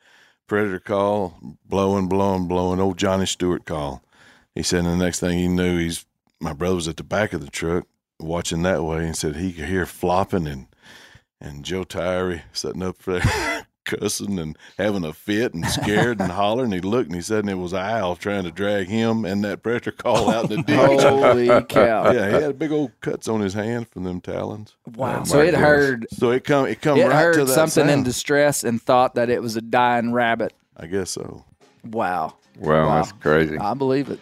B: predator call, blowing, blowing, blowing. Old Johnny Stewart call. He said, and the next thing he knew, he's my brother was at the back of the truck watching that way, and said he could hear flopping and and Joe Tyree sitting up there [LAUGHS] cussing and having a fit and scared and [LAUGHS] hollering. He looked and he said, and it was an owl trying to drag him and that pressure call out in the ditch.
A: Holy cow. [LAUGHS]
B: Yeah, he had big old cuts on his hand from them talons.
A: Wow.
B: Oh,
A: so it
B: goodness.
A: heard
B: So it come it come
A: it
B: right to
A: heard
B: that
A: something in distress and thought that it was a dying rabbit.
B: I guess so.
A: Wow.
D: Wow,
A: Wow.
D: that's crazy.
A: I believe it.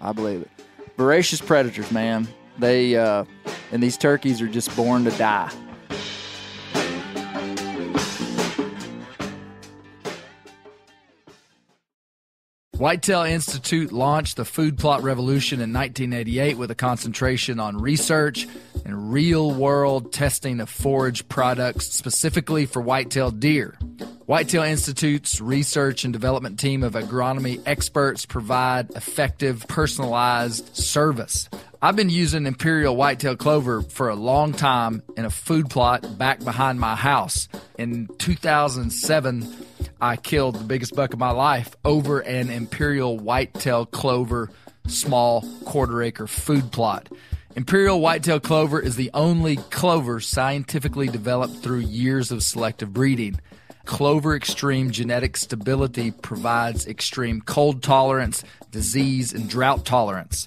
A: I believe it. Voracious predators, man. They uh and these turkeys are just born to die.
F: Whitetail Institute launched the food plot revolution in 1988 with a concentration on research and real world testing of forage products specifically for whitetail deer. Whitetail Institute's research and development team of agronomy experts provide effective, personalized service. I've been using Imperial Whitetail Clover for a long time in a food plot back behind my house. In 2007, I killed the biggest buck of my life over an Imperial Whitetail Clover small quarter acre food plot.
A: Imperial whitetail clover is the only clover scientifically developed through years of selective breeding. Clover Extreme genetic stability provides extreme cold tolerance, disease, and drought tolerance.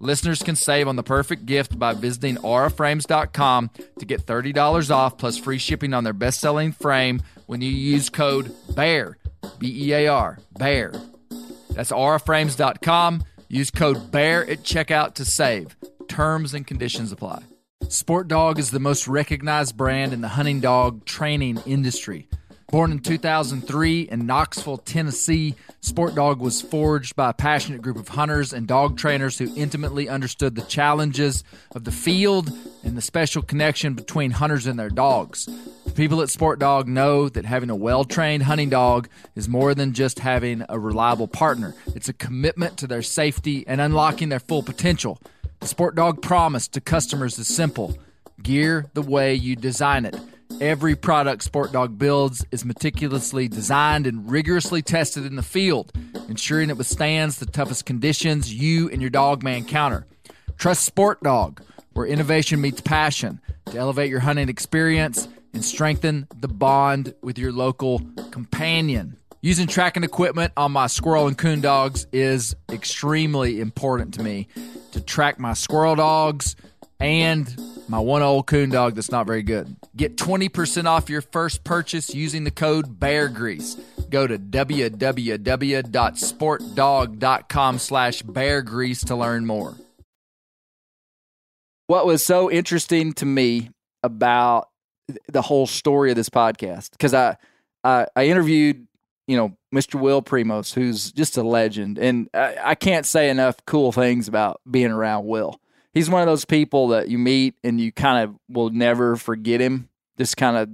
A: Listeners can save on the perfect gift by visiting auraframes.com to get $30 off plus free shipping on their best selling frame when you use code BEAR, B E A R, BEAR. That's auraframes.com. Use code BEAR at checkout to save. Terms and conditions apply. Sport Dog is the most recognized brand in the hunting dog training industry. Born in 2003 in Knoxville, Tennessee, Sport Dog was forged by a passionate group of hunters and dog trainers who intimately understood the challenges of the field and the special connection between hunters and their dogs. The people at Sport Dog know that having a well trained hunting dog is more than just having a reliable partner, it's a commitment to their safety and unlocking their full potential. The Sport Dog promise to customers is simple gear the way you design it. Every product Sport Dog builds is meticulously designed and rigorously tested in the field, ensuring it withstands the toughest conditions you and your dog may encounter. Trust Sport Dog, where innovation meets passion, to elevate your hunting experience and strengthen the bond with your local companion. Using tracking equipment on my squirrel and coon dogs is extremely important to me to track my squirrel dogs and my one old coon dog that's not very good. Get 20% off your first purchase using the code Bear Grease. Go to www.sportdog.com slash bear grease to learn more.
B: what was so interesting to me about the whole story of this podcast because I, I I interviewed you know Mr. Will Primos who's just a legend and I, I can't say enough cool things about being around Will. He's one of those people that you meet and you kind of will never forget him. Just kind of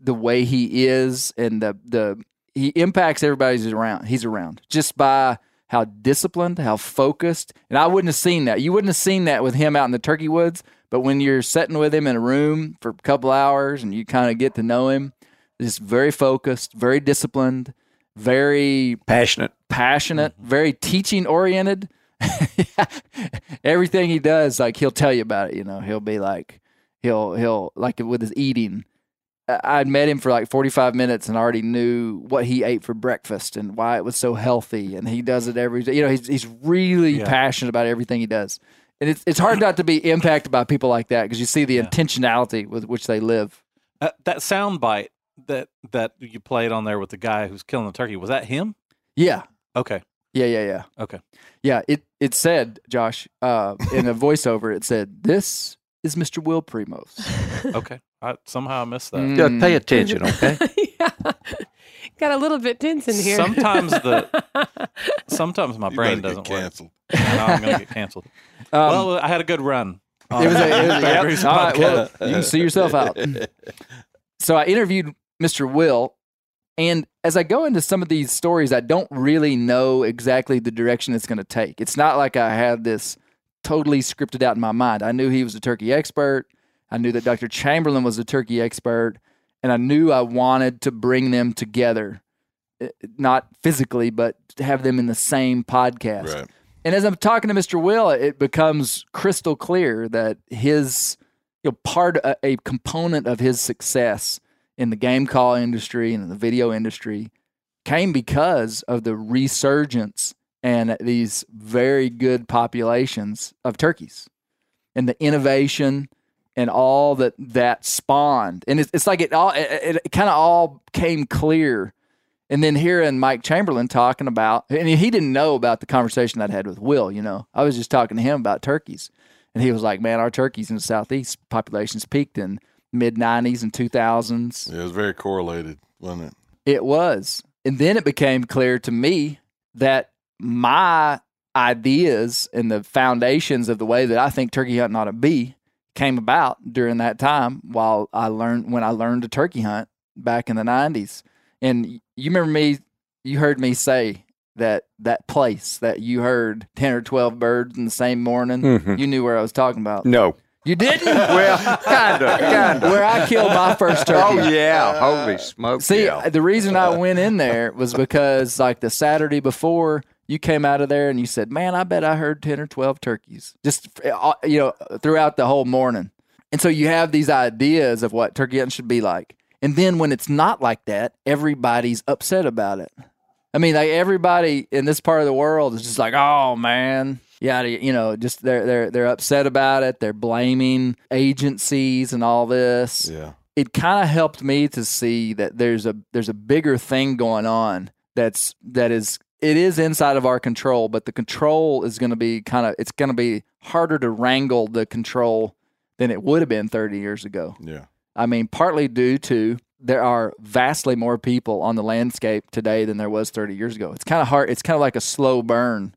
B: the way he is and the the he impacts everybody who's around. He's around just by how disciplined, how focused. And I wouldn't have seen that. You wouldn't have seen that with him out in the turkey woods. But when you're sitting with him in a room for a couple hours and you kind of get to know him, just very focused, very disciplined, very
D: Passionate.
B: passionate, mm-hmm. very teaching oriented. [LAUGHS] Everything he does, like he'll tell you about it. You know, he'll be like, he'll he'll like with his eating. I- I'd met him for like 45 minutes and already knew what he ate for breakfast and why it was so healthy. And he does it every day. You know, he's, he's really
C: Yeah.
B: passionate about everything he does. And it's, it's hard not to be impacted by people like that because you see the
C: Yeah.
B: intentionality with which they live.
C: Uh, that sound bite that that you played on there with the guy who's killing the turkey was that him?
B: Yeah.
C: Okay,
B: Yeah. Yeah. Yeah.
C: okay.
B: Yeah. It, it said, Josh, uh, in a [LAUGHS] voiceover, it said, This is Mr. Will Primos. [LAUGHS]
C: Okay. I, somehow I missed that.
B: Mm.
D: Yeah, pay attention, [LAUGHS] okay?
E: yeah. Got a little bit tense in here.
C: Sometimes the sometimes my
G: You
C: brain doesn't
G: get
C: work.
G: canceled.
C: I know I'm going to get canceled.
B: Um,
C: well, I had a good run.
B: It was a, it was a yep. All right, well,
C: podcast.
B: you can see yourself out. So I interviewed Mr. Will, and as I go into some of these stories, I don't really know exactly the direction it's going to take. It's not like I had this totally scripted out in my mind. I knew he was a turkey expert. I knew that Dr. Chamberlain was a turkey expert, and I knew I wanted to bring them together
A: uh, not physically, but to have them in the same podcast.
B: Right.
A: And as I'm talking to Mr. Will, it becomes crystal clear that his you know, part a, a component of his success in the game call industry and in the video industry came because of the resurgence and these very good populations of turkeys and the innovation and all that that spawned. And it's, it's like it all it, it kind of all came clear. And then hearing Mike Chamberlain talking about, and he didn't know about the conversation I'd had with Will. You know, I was just talking to him about turkeys, and he was like, "Man, our turkeys in the southeast populations peaked in mid '90s and 2000s."
B: Yeah, it was very correlated, wasn't it?
A: It was. And then it became clear to me that my ideas and the foundations of the way that I think turkey hunting ought to be came about during that time while I learned when I learned to turkey hunt back in the 90s. And you remember me you heard me say that that place that you heard 10 or 12 birds in the same morning,
D: Mhm.
A: you knew where I was talking about.
D: No.
A: You didn't? [LAUGHS]
D: Well, kinda, [LAUGHS] kinda.
A: where I killed my first turkey.
D: Oh yeah, holy smoke!
A: See,
D: yeah.
A: the reason I went in there was because like the Saturday before you came out of there and you said, "Man, I bet I heard 10 or 12 turkeys." Just uh, you know, throughout the whole morning. And so you have these ideas of what turkey hunting should be like. And then when it's not like that, everybody's upset about it. I mean, like everybody in this part of the world is just like, "Oh, man, yeah, you know, just they're they're they're upset about it. They're blaming agencies and all this
B: Yeah.
A: it kind of helped me to see that there's a there's a bigger thing going on that's that is it is inside of our control but the control is going to be kind of it's going to be harder to wrangle the control than it would have been 30 years ago
B: Yeah.
A: i mean partly due to there are vastly more people on the landscape today than there was 30 years ago it's kind of hard it's kind of like a slow burn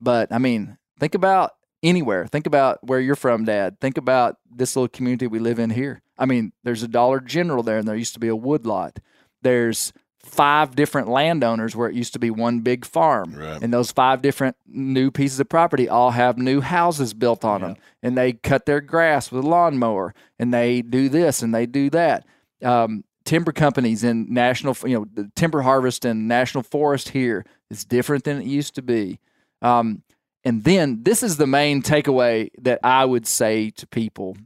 A: but i mean think about anywhere. Think about where you're from dad. Think about this little community we live in here. I mean there's a dollar general there and there used to be a woodlot there's five different landowners where it used to be one big farm.
B: Right.
A: and those five different new pieces of property all have new houses built on them. And they cut their grass with a lawnmower. And they do this and they do that. Um, timber companies in national you know the timber harvest and national forest here is different than it used to be. Um, and then this is the main takeaway that I would say to people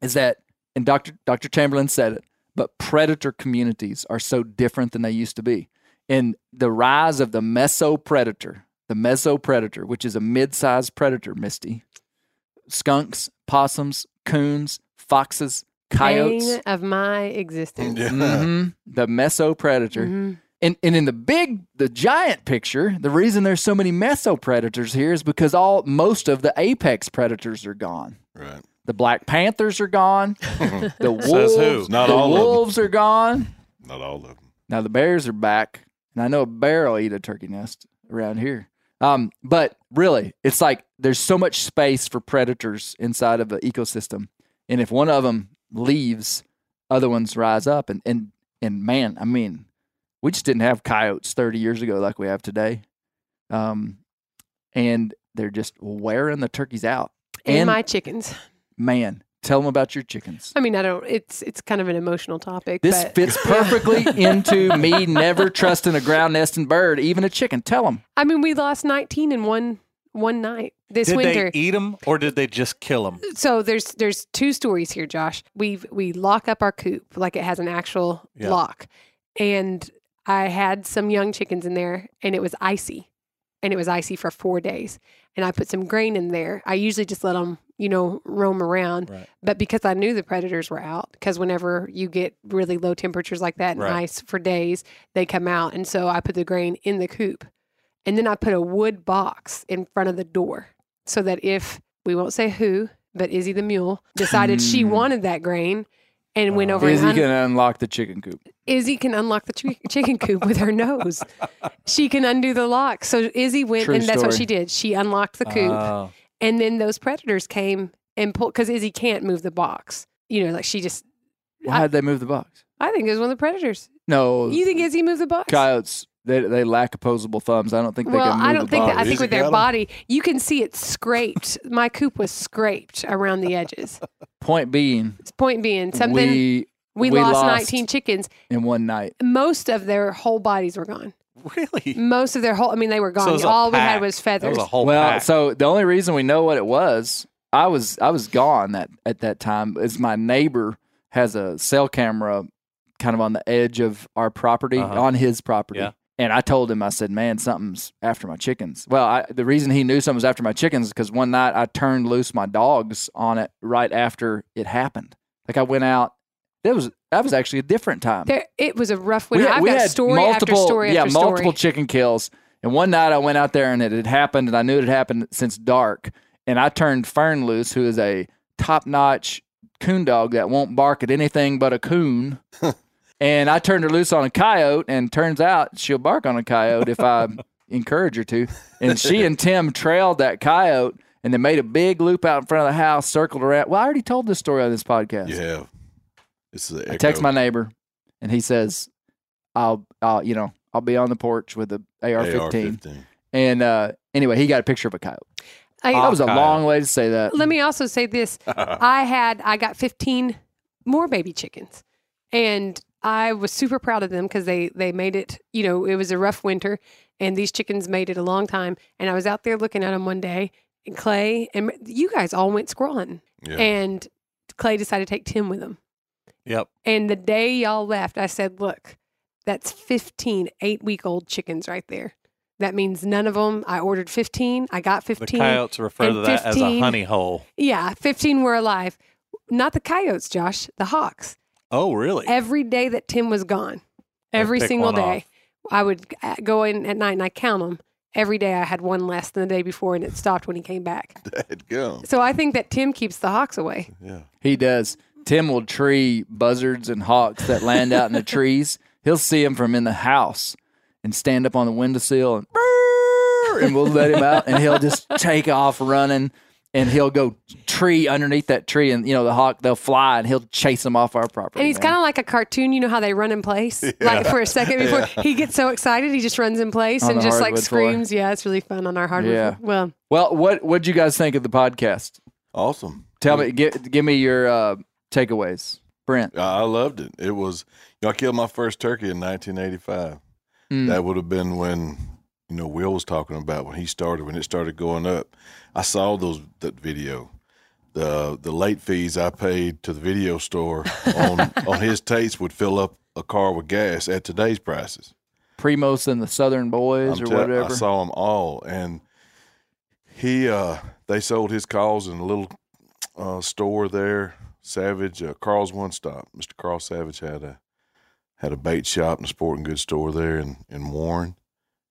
A: is that, and Dr. Dr. Chamberlain said it, but predator communities are so different than they used to be. And the rise of the meso predator, the meso predator, which is a mid sized predator, Misty, skunks, possums, coons, foxes, coyotes.
E: Bane of my existence.
B: Yeah.
A: Mhm. The meso predator.
E: Mhm.
A: And, and in the big, the giant picture, the reason there's so many meso predators here is because all most of the apex predators are gone.
B: Right.
A: The black panthers are gone. [LAUGHS] The wolves,
C: Says who?
B: Not
A: the
B: all of them.
A: wolves are gone.
B: Not all of them.
A: Now the bears are back, and I know a bear will eat a turkey nest around here. Um, but really, it's like there's so much space for predators inside of an ecosystem, and if one of them leaves, other ones rise up. And and and man, I mean, we just didn't have coyotes 30 years ago like we have today, um, and they're just wearing the turkeys out.
E: And,
A: And
E: my chickens.
A: man, tell them about your chickens.
E: I mean, I don't. It's it's kind of an emotional topic.
A: This
E: but,
A: fits perfectly [LAUGHS] into me never trusting a ground nesting bird, even a chicken. Tell them.
E: I mean, we lost 19 in one one night this
C: Did
E: winter.
C: they eat them or did they just kill them?
E: so there's there's two stories here, Josh. We we lock up our coop like it has an actual
C: Yeah.
E: lock, and I had some young chickens in there, and it was icy, and it was icy for four days. And I put some grain in there. I usually just let them, you know, roam around.
C: Right.
E: But because I knew the predators were out, because whenever you get really low temperatures like that and
C: Right.
E: ice for days, they come out. And so I put the grain in the coop, and then I put a wood box in front of the door so that if we won't say who, but Izzy the mule decided she
A: Hmm.
E: wanted that grain and went over
A: Izzy
E: and un-
A: can unlock the chicken coop.
E: Izzy can unlock the chi- chicken coop with her nose. She can undo the lock. So Izzy went,
A: True
E: and that's what
A: story.
E: she did. She unlocked the coop,
C: Oh.
E: and then those predators came and pulled because Izzy can't move the box. You know, like she just.
A: Why did they move the box?
E: I think it was one of the predators.
A: No,
E: You think Izzy moved the box?
A: coyotes. They they lack opposable thumbs. I don't think they
E: well,
A: can move
E: I don't
A: the
E: think
A: box.
E: that. I think
B: Izzy
E: with their
B: got 'em?
E: body, you can see it scraped. My coop was scraped around the edges.
A: Point being,
E: Point being, something.
A: we
E: We,
A: We
E: lost,
A: lost.
E: 19 chickens.
A: in one night.
E: Most of their whole bodies were gone.
C: Really?
E: Most of their whole, I mean, they were gone.
C: it was a
E: All we had was feathers.
C: was a whole
A: well,
C: pack.
A: so the only reason we know what it was, I was I was gone that at that time. Is my neighbor has a cell camera kind of on the edge of our property,
C: Uh-huh.
A: on his property.
C: Yeah.
A: And I told him, I said, "Man, something's after my chickens." Well, I, the reason he knew something was after my chickens is because one night I turned loose my dogs on it right after it happened. Like I went out. That was that was actually a different time.
E: There, it was a rough
A: We
E: winter.
A: had-
E: I've
A: we
E: got
A: had
E: story
A: multiple,
E: after story
A: yeah,
E: after story.
A: multiple chicken kills. And one night I went out there and it had happened, and I knew it had happened since dark. And I turned Fern loose, who is a top notch coon dog that won't bark at anything but a coon. [LAUGHS] and I turned her loose on a coyote, and turns out she'll bark on a coyote if I [LAUGHS] encourage her to. And she and Tim trailed that coyote. And they made a big loop out in front of the house, circled around. Well, I already told this story on this podcast.
B: You have. This is
A: I text my neighbor, and he says, "I'll, I'll, you know, I'll be on the porch with the AR-15."
B: AR-15.
A: And uh, anyway, he got a picture of a coyote.
E: I-
A: That was a
C: coyote.
A: long way to say that.
E: let me also say this [LAUGHS] i had i got 15 more baby chickens and i was super proud of them because they they made it you know it was a rough winter and these chickens made it a long time and i was out there looking at them one day and clay and you guys all went squirrel hunting
B: Yeah.
E: and clay decided to take tim with him
C: yep.
E: and the day y'all left i said look that's 15 eight week old chickens right there that means none of them i ordered 15 i got 15.
C: The
E: 15
C: coyotes refer
E: and
C: to that as a honey hole.
E: yeah, 15 were alive. Not the coyotes, Josh, the hawks.
C: Oh, really?
E: Every day that Tim was gone, every single
C: one
E: day, I would uh, go in at night and I count them. Every day I had one less than the day before, and it stopped when he came back. [LAUGHS]
B: Dad gum.
E: So I think that Tim keeps the hawks away.
B: Yeah.
A: He does. Tim will tree buzzards and hawks that land out in the trees. He'll see them from in the house and stand up on the windowsill and and we'll let him out and he'll just take off running and he'll go tree underneath that tree and you know the hawk they'll fly and he'll chase them off our property.
E: And he's kind of like a cartoon. You know how they run in place, [LAUGHS] like for a second before he gets so excited, he just runs in place
A: On
E: and just like
A: hardwood floor.
E: screams. Yeah, it's really fun on our hardwood.
A: Yeah.
E: floor. Well,
A: well. What what'd you guys think of the podcast?
B: Awesome.
A: Tell me, give, give me your uh, takeaways, Brent.
B: I loved it. It was, you know, I killed my first turkey in 1985.
A: Mm.
B: That would have been when, you know, Will was talking about when he started, when it started going up. I saw those that video. The the late fees I paid to the video store on [LAUGHS] on his tapes would fill up a car with gas at today's prices.
A: Primos and the Southern Boys
B: I'm
A: or whatever.
B: I saw them all, and he uh, they sold his calls in a little uh, store there. Savage uh, Carl's One Stop. Mr. Carl Savage had a had a bait shop and a sporting goods store there in in Warren,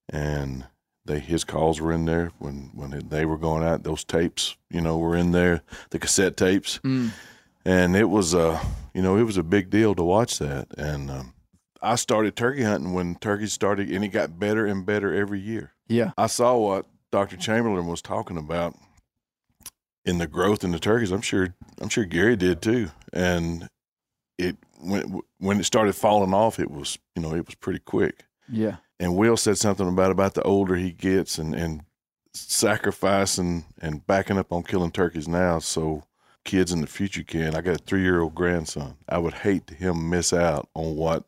B: and they his calls were in there when when they were going out. Those tapes, you know, were in there. The cassette tapes,
A: Mm.
B: and it was uh you know it was a big deal to watch that and. Um, I started turkey hunting when turkeys started, and it got better and better every year.
A: yeah,
B: I saw what Dr. Chamberlain was talking about in the growth in the turkeys. I'm sure I'm sure Gary did too. And it when when it started falling off, it was you know it was pretty quick.
A: yeah.
B: And Will said something about about the older he gets and and sacrificing and backing up on killing turkeys now, so kids in the future can. I got a three year old grandson. I would hate to him miss out on what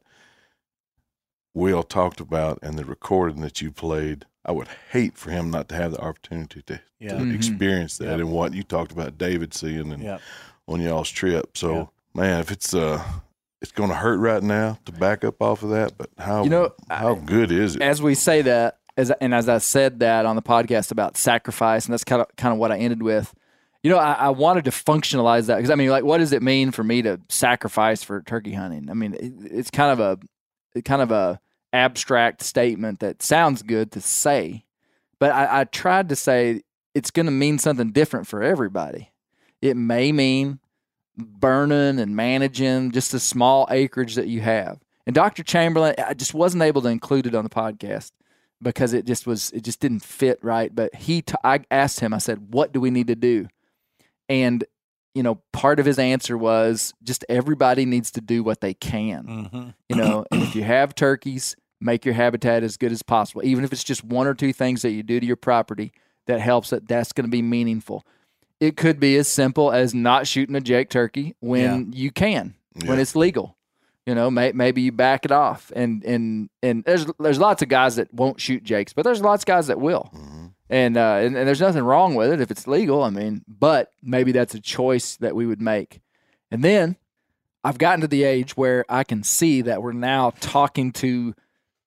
B: Will talked about and the recording that you played. I would hate for him not to have the opportunity to,
C: Yeah.
B: to
A: Mhm.
B: experience that
C: Yeah.
B: and what you talked about David seeing and
C: Yeah.
B: on y'all's trip. So
C: Yeah.
B: man, if it's uh it's gonna hurt right now to back up off of that, but how
A: You know,
B: how good is it?
A: as we say that, as and as I said that on the podcast about sacrifice, and that's kind of kind of what I ended with. You know, I, I wanted to functionalize that because I mean, like, what does it mean for me to sacrifice for turkey hunting? I mean, it, it's kind of a it kind of a abstract statement that sounds good to say, but I, I tried to say it's going to mean something different for everybody. It may mean burning and managing just a small acreage that you have. And Dr. Chamberlain, I just wasn't able to include it on the podcast because it just was it just didn't fit right. But he, t- I asked him, I said, "What do we need to do?" And you know, part of his answer was just everybody needs to do what they can.
C: Mm-hmm.
A: You know, and if you have turkeys, make your habitat as good as possible. Even if it's just one or two things that you do to your property that helps it, that's going to be meaningful. It could be as simple as not shooting a Jake turkey when you can, when it's legal. You know, may, maybe you back it off, and and and there's there's lots of guys that won't shoot jakes, but there's lots of guys that will,
B: Mhm.
A: and uh, and, and there's nothing wrong with it if it's legal. I mean, but maybe that's a choice that we would make, and then I've gotten to the age where I can see that we're now talking to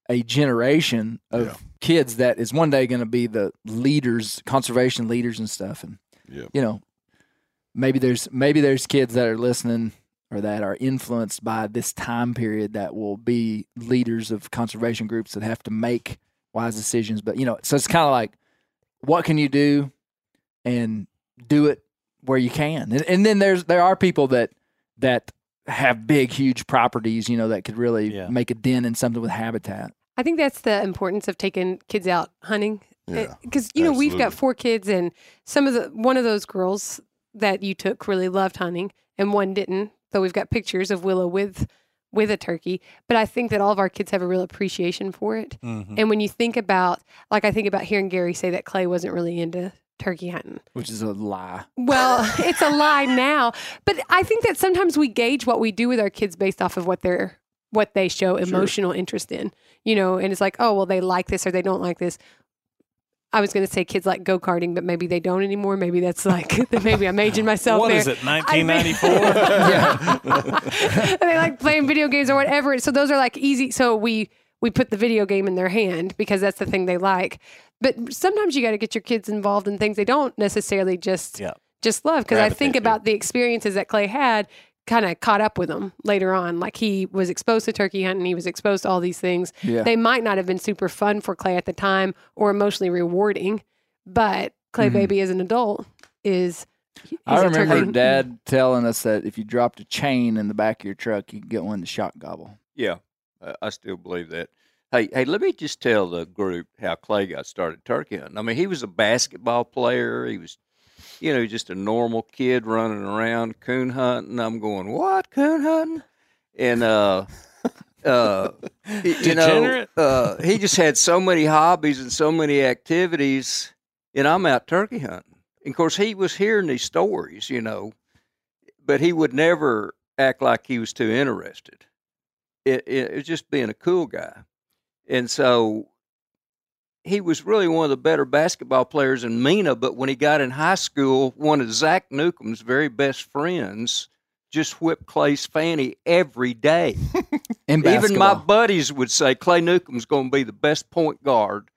A: a generation of
B: Yeah.
A: kids that is one day going to be the leaders, conservation leaders and stuff, and
B: Yeah.
A: you know, maybe there's maybe there's kids that are listening or that are influenced by this time period that will be leaders of conservation groups that have to make wise decisions. But you know, so it's kind of like, what can you do, and do it where you can. And, and then there's there are people that that have big, huge properties, you know, that could really
C: Yeah.
A: make a dent in something with habitat.
E: I think that's the importance of taking kids out hunting.
B: Yeah.
E: Because you know we've got four kids, and some of the one of those girls that you took really loved hunting, and one didn't. Though we've got pictures of Willow with with a turkey, but I think that all of our kids have a real appreciation for it.
C: Mhm.
E: And when you think about, like I think about hearing Gary say that Clay wasn't really into turkey hunting.
A: Which is a lie.
E: Well, [LAUGHS] it's a lie now, but I think that sometimes we gauge what we do with our kids based off of what they're what they show emotional interest in. You know, and it's like, oh, well, they like this or they don't like this. I was going to say kids like go karting, but maybe they don't anymore. Maybe that's [LAUGHS] like [LAUGHS] maybe I'm aging myself
C: What
E: there.
C: is it, 1994?
E: they like playing video games or whatever. So those are like easy. So we we put the video game in their hand because that's the thing they like. But sometimes you got to get your kids involved in things they don't necessarily just
C: Yeah.
E: just love. Because I think about the experiences that Clay had kind of caught up with him later on. Like he was exposed to turkey hunting, he was exposed to all these things.
A: Yeah.
E: They might not have been super fun for Clay at the time or emotionally rewarding, but Clay
A: Mhm.
E: Baby as an adult is. he's
A: I
E: a
A: remember
E: turkey-
A: Dad telling us that if you dropped a chain in the back of your truck, you could get one to shock gobble.
D: Yeah, I- I still believe that. Hey, hey, let me just tell the group how Clay got started turkey hunting. I mean, he was a basketball player. He was, you know, just a normal kid running around coon hunting. I'm going, what coon hunting? And uh, uh, you know, uh, he just had so many hobbies and so many activities. And I'm out turkey hunting. And of course, he was hearing these stories, you know, but he would never act like he was too interested it, it, it was just being a cool guy. And so he was really one of the better basketball players in Mena. But when he got in high school, one of Zach Newcomb's very best friends just whipped Clay's fanny every day. [LAUGHS] Even my buddies would say Clay Newcomb's going to be the best point guard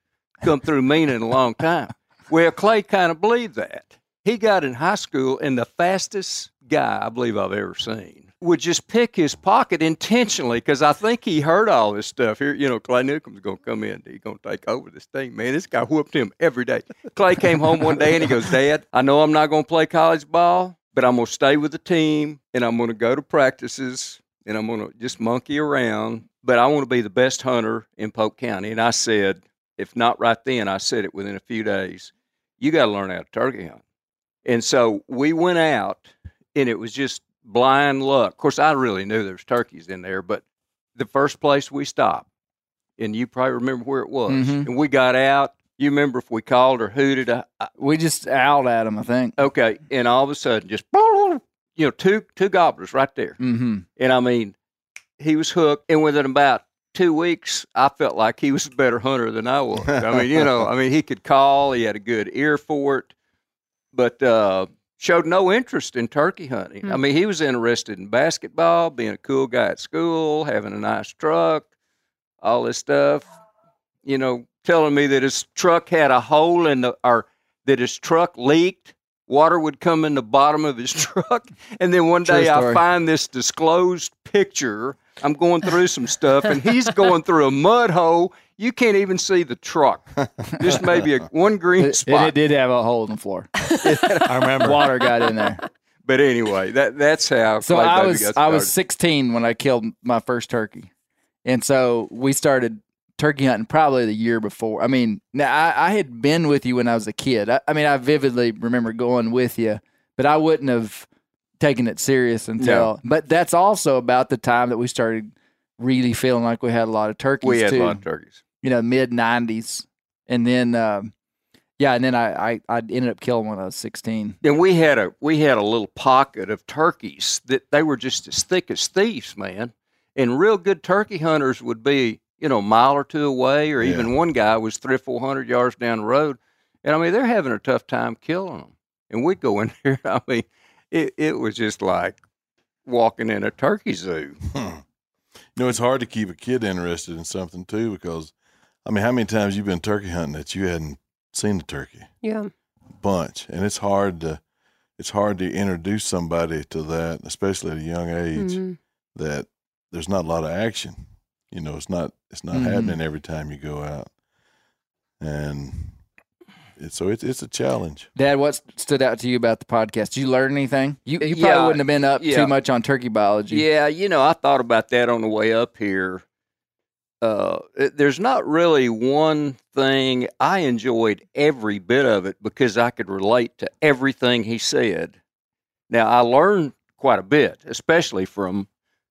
D: come through Mena in a long time. Well, Clay kind of believed that. He got in high school, and the fastest guy I believe I've ever seen would just pick his pocket intentionally because I think he heard all this stuff. Here, you know, Clay Newcomb's going to come in. He's going to take over this team. Man, this guy whooped him every day. Clay came home one day and he goes, Dad, I know I'm not going to play college ball, but I'm going to stay with the team and I'm going to go to practices and I'm going to just monkey around. But I want to be the best hunter in Polk County. And I said, if not right then, I said it within a few days, you got to learn how to turkey hunt. And so we went out and it was just blind luck. Of course, I really knew there was turkeys in there, but the first place we stopped, and you probably remember where it was,
A: Mhm.
D: and we got out. You remember if we called or hooted? I, I,
A: we just out at him, I think.
D: okay, and all of a sudden, just you know, two two gobblers right there.
A: Mm-hmm.
D: And I mean, he was hooked. And within about two weeks, I felt like he was a better hunter than I was. I mean, you know, I mean, he could call, he had a good ear for it, but uh, showed no interest in turkey hunting. I
E: Hmm.
D: mean, he was interested in basketball, being a cool guy at school, having a nice truck, all this stuff. You know, telling me that his truck had a hole in the, or that his truck leaked. Water would come in the bottom of his [LAUGHS] truck. And then one day I find this disclosed picture. I'm going through some stuff, and he's going through a mud hole. You can't even see the truck. Just maybe a one green
A: It,
D: spot.
A: it did have a hole in the floor. [LAUGHS]
C: I remember.
A: Water got in there.
D: But anyway, that that's how.
A: So I was
D: got
A: I was 16 when I killed my first turkey, and so we started turkey hunting probably the year before. I mean, now I, I had been with you when I was a kid. I, I mean, I vividly remember going with you, but I wouldn't have taken it serious until. But that's also about the time that we started really feeling like we had a lot of turkeys
D: We had
A: too.
D: a lot of turkeys.
A: You know, mid 90s, and then um, yeah, and then I, I I ended up killing one when I was 16.
D: Then we had a we had a little pocket of turkeys that they were just as thick as thieves, man. and real good turkey hunters would be you know a mile or two away, or even one guy was three or four hundred yards down the road, and I mean they're having a tough time killing them, and we'd go in [LAUGHS] there. I mean, it it was just like walking in a turkey zoo.
B: Hmm. You know, it's hard to keep a kid interested in something too because, I mean, how many times you've been turkey hunting that you hadn't seen a turkey?
E: Yeah.
B: A bunch, and it's hard to it's hard to introduce somebody to that, especially at a young age.
E: Mhm.
B: That there's not a lot of action. You know, it's not it's not
A: Mhm.
B: happening every time you go out, and it's so it's it's a challenge.
A: Dad, what stood out to you about the podcast? Did you learn anything? You you probably
D: Yeah,
A: wouldn't have been up
D: yeah.
A: too much on turkey biology.
D: Yeah, you know, I thought about that on the way up here. Uh, it- there's not really one thing I enjoyed every bit of it because I could relate to everything he said. Now I learned quite a bit, especially from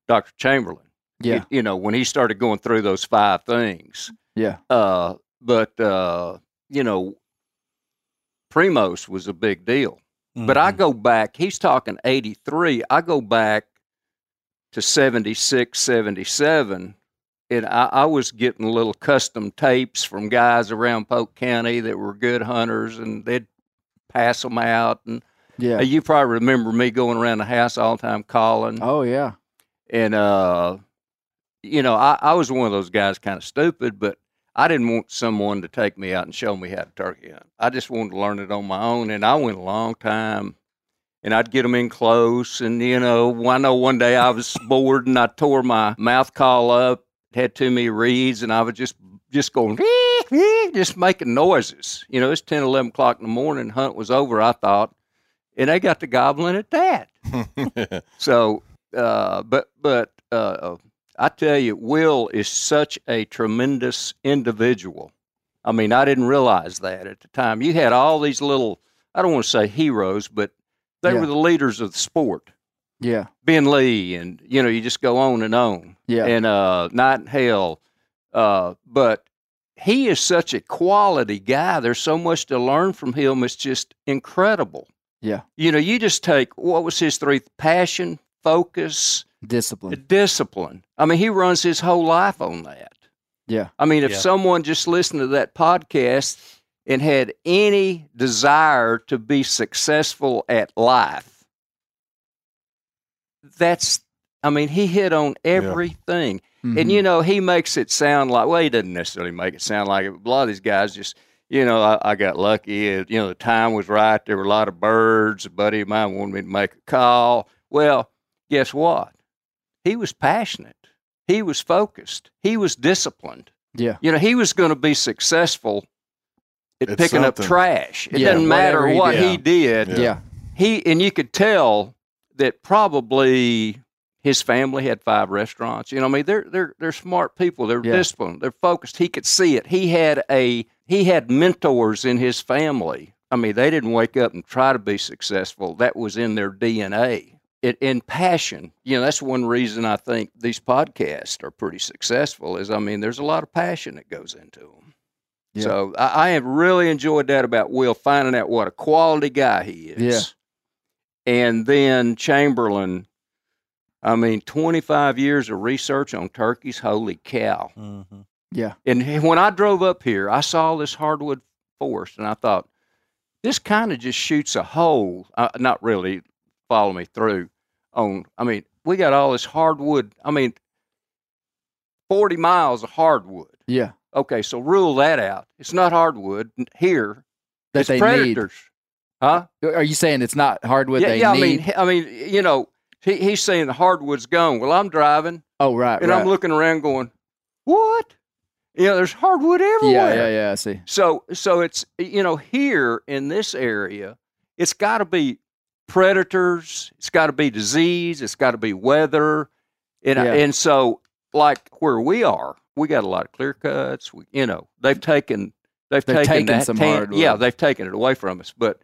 D: Dr. Chamberlain.
A: Yeah.
D: You, you know, when he started going through those five things.
A: Yeah.
D: Uh, but uh, you know, Primos was a big deal. But I
C: Mhm.
D: go back, he's talking 83. I go back to 76, 77, and I, I was getting little custom tapes from guys around Polk County that were good hunters, and they'd pass them out. And
A: Yeah.
D: uh, you probably remember me going around the house all the time calling.
A: Oh yeah.
D: And, uh, you know, I, I was one of those guys kind of stupid, but I didn't want someone to take me out and show me how to turkey hunt. I just wanted to learn it on my own. And I went a long time and I'd get them in close. And, you know, I know one day I was bored and I tore my mouth call up, had too many reeds, and I was just, just going, just making noises. You know, it's 10, 11 o'clock in the morning. Hunt was over, I thought. And they got the goblin at that. [LAUGHS] So, uh, but but uh, I tell you, Will is such a tremendous individual. I mean, I didn't realize that at the time. You had all these little, I don't want to say heroes, but they
A: Yeah.
D: were the leaders of the sport.
A: Yeah.
D: Ben Lee, and you know, you just go on and on.
A: Yeah.
D: And uh, Knight and Hale, uh, but he is such a quality guy. There's so much to learn from him. It's just incredible.
A: Yeah.
D: You know, you just take what was his three passion, focus,
A: Discipline.
D: discipline. I mean, he runs his whole life on that.
A: Yeah.
D: I mean, if
C: Yeah.
D: someone just listened to that podcast and had any desire to be successful at life, that's, I mean, he hit on everything.
A: Mhm.
D: And, you know, he makes it sound like, well, he doesn't necessarily make it sound like it, but a lot of these guys just, you know, I, I got lucky. uh, You know, the time was right. There were a lot of birds. A buddy of mine wanted me to make a call. Well, guess what? He was passionate. He was focused. He was disciplined.
A: yeah.
D: You know, he was going to be successful at
B: It's
D: picking up trash. It
A: Yeah,
D: doesn't matter
A: whatever he
D: what
C: did.
D: he did.
B: Yeah.
A: Yeah.
D: He and you could tell that probably his family had five restaurants. You know, I mean, they're they're they're smart people. They're
A: Yeah.
D: disciplined. They're focused. He could see it. He had a he had mentors in his family. I mean, they didn't wake up and try to be successful. That was in their DNA. It in passion. You know, that's one reason I think these podcasts are pretty successful. Is I mean, there's a lot of passion that goes into them.
A: Yeah.
D: So I, I have really enjoyed that about Will, finding out what a quality guy he is.
A: Yeah.
D: And then Chamberlain, I mean, 25 years of research on turkeys. Holy cow.
C: Mhm.
A: Yeah.
D: And when I drove up here, I saw this hardwood forest and I thought, this kind of just shoots a hole. Uh, not really, follow me through on, I mean, we got all this hardwood. I mean, 40 miles of hardwood.
A: Yeah.
D: Okay, so rule that out. It's not hardwood here.
A: That
D: it's
A: they
D: predators. Huh?
A: Are you saying it's not hardwood
D: yeah,
A: they
D: yeah. I mean, I mean, you know, he, he's saying the hardwood's gone. Well, I'm driving
A: oh, right.
D: and
A: right.
D: I'm looking around, going, "What? You know, there's hardwood
A: yeah,
D: everywhere."
A: yeah, yeah. I see.
D: So, so it's you know here in this area, it's got to be predators. It's got to be disease. It's got to be weather, and
A: Yeah.
D: and so like where we are, we got a lot of clear cuts. We, you know, they've taken they've,
A: They've
D: taken,
A: taken
D: that
A: some
D: tan-
A: hardwood.
D: Yeah, they've taken it away from us. But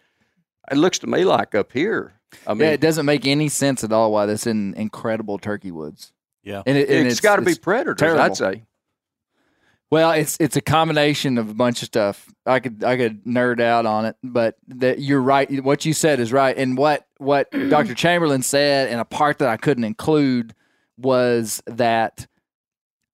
D: it looks to me like up here. I mean,
A: yeah, it doesn't make any sense at all why this in incredible turkey woods.
C: Yeah.
A: And, it, and
D: it's got to be
A: it's-
D: predators.
A: terrible.
D: I'd say.
A: Well, it's it's a combination of a bunch of stuff. I could I could nerd out on it, but that you're right. What you said is right, and what what [CLEARS THROAT] Dr. Chamberlain said, and a part that I couldn't include was that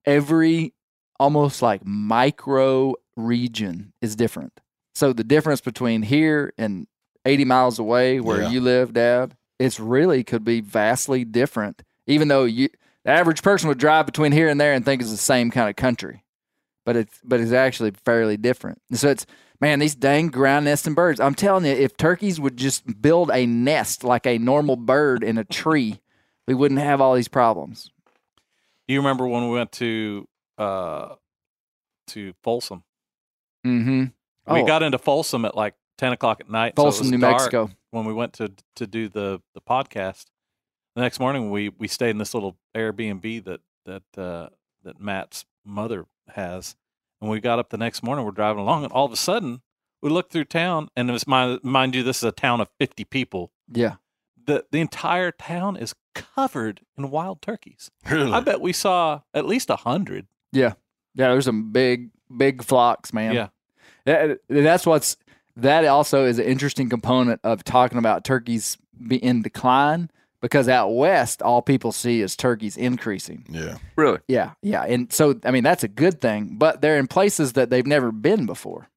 A: every almost like micro region is different. So the difference between here and 80 miles away where
B: Yeah.
A: you live, Dad, it's really could be vastly different. Even though you the average person would drive between here and there and think it's the same kind of country. But it's but it's actually fairly different. So it's man, these dang ground nesting birds. I'm telling you, if turkeys would just build a nest like a normal bird in a tree, we wouldn't have all these problems.
C: You remember when we went to uh to Folsom?
A: Mm-hmm.
C: We got into Folsom at like ten o'clock at night. so it
A: Folsom,
C: was
A: New
C: dark
A: Mexico.
C: when we went to to do the the podcast. The next morning, we we stayed in this little Airbnb that that uh, that Matt's mother has, and we got up the next morning. We're driving along, and all of a sudden, we look through town, and it was mind, mind you, this is a town of fifty people.
A: Yeah.
C: the The entire town is covered in wild turkeys.
B: Really?
C: I bet we saw at least a hundred.
A: Yeah, Yeah, there's some big, big flocks, man.
C: Yeah.
A: That- that's what's that also is an interesting component of talking about turkeys be in decline because out west, all people see is turkeys increasing.
B: yeah.
D: Really?
A: Yeah, yeah, and so I mean that's a good thing, but they're in places that they've never been before.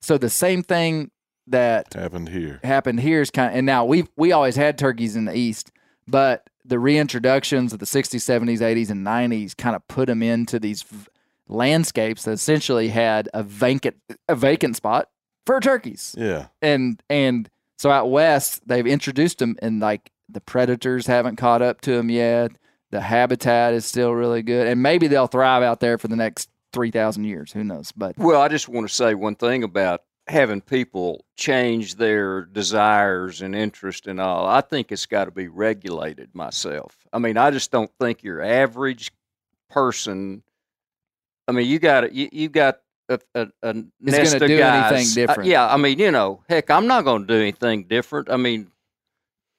A: So the same thing that
B: Happened here.
A: happened here is kind of, and now we've we always had turkeys in the east, but the reintroductions of the 60s, 70s, 80s, and 90s kind of put them into these v- landscapes that essentially had a vacant a vacant spot for turkeys,
B: Yeah.
A: and and so out west they've introduced them, and like the predators haven't caught up to them yet. The habitat is still really good, and maybe they'll thrive out there for the next three thousand years. Who knows? But
D: Well, I just want to say one thing about having people change their desires and interest and all. I think it's got to be regulated myself. I mean, I just don't think your average person. I mean, you got you, you got a, a, a nest
A: gonna
D: of
A: do
D: guys.
A: anything
D: Uh,
A: different.
D: yeah, I mean, you know, heck, I'm not going to do anything different. I mean,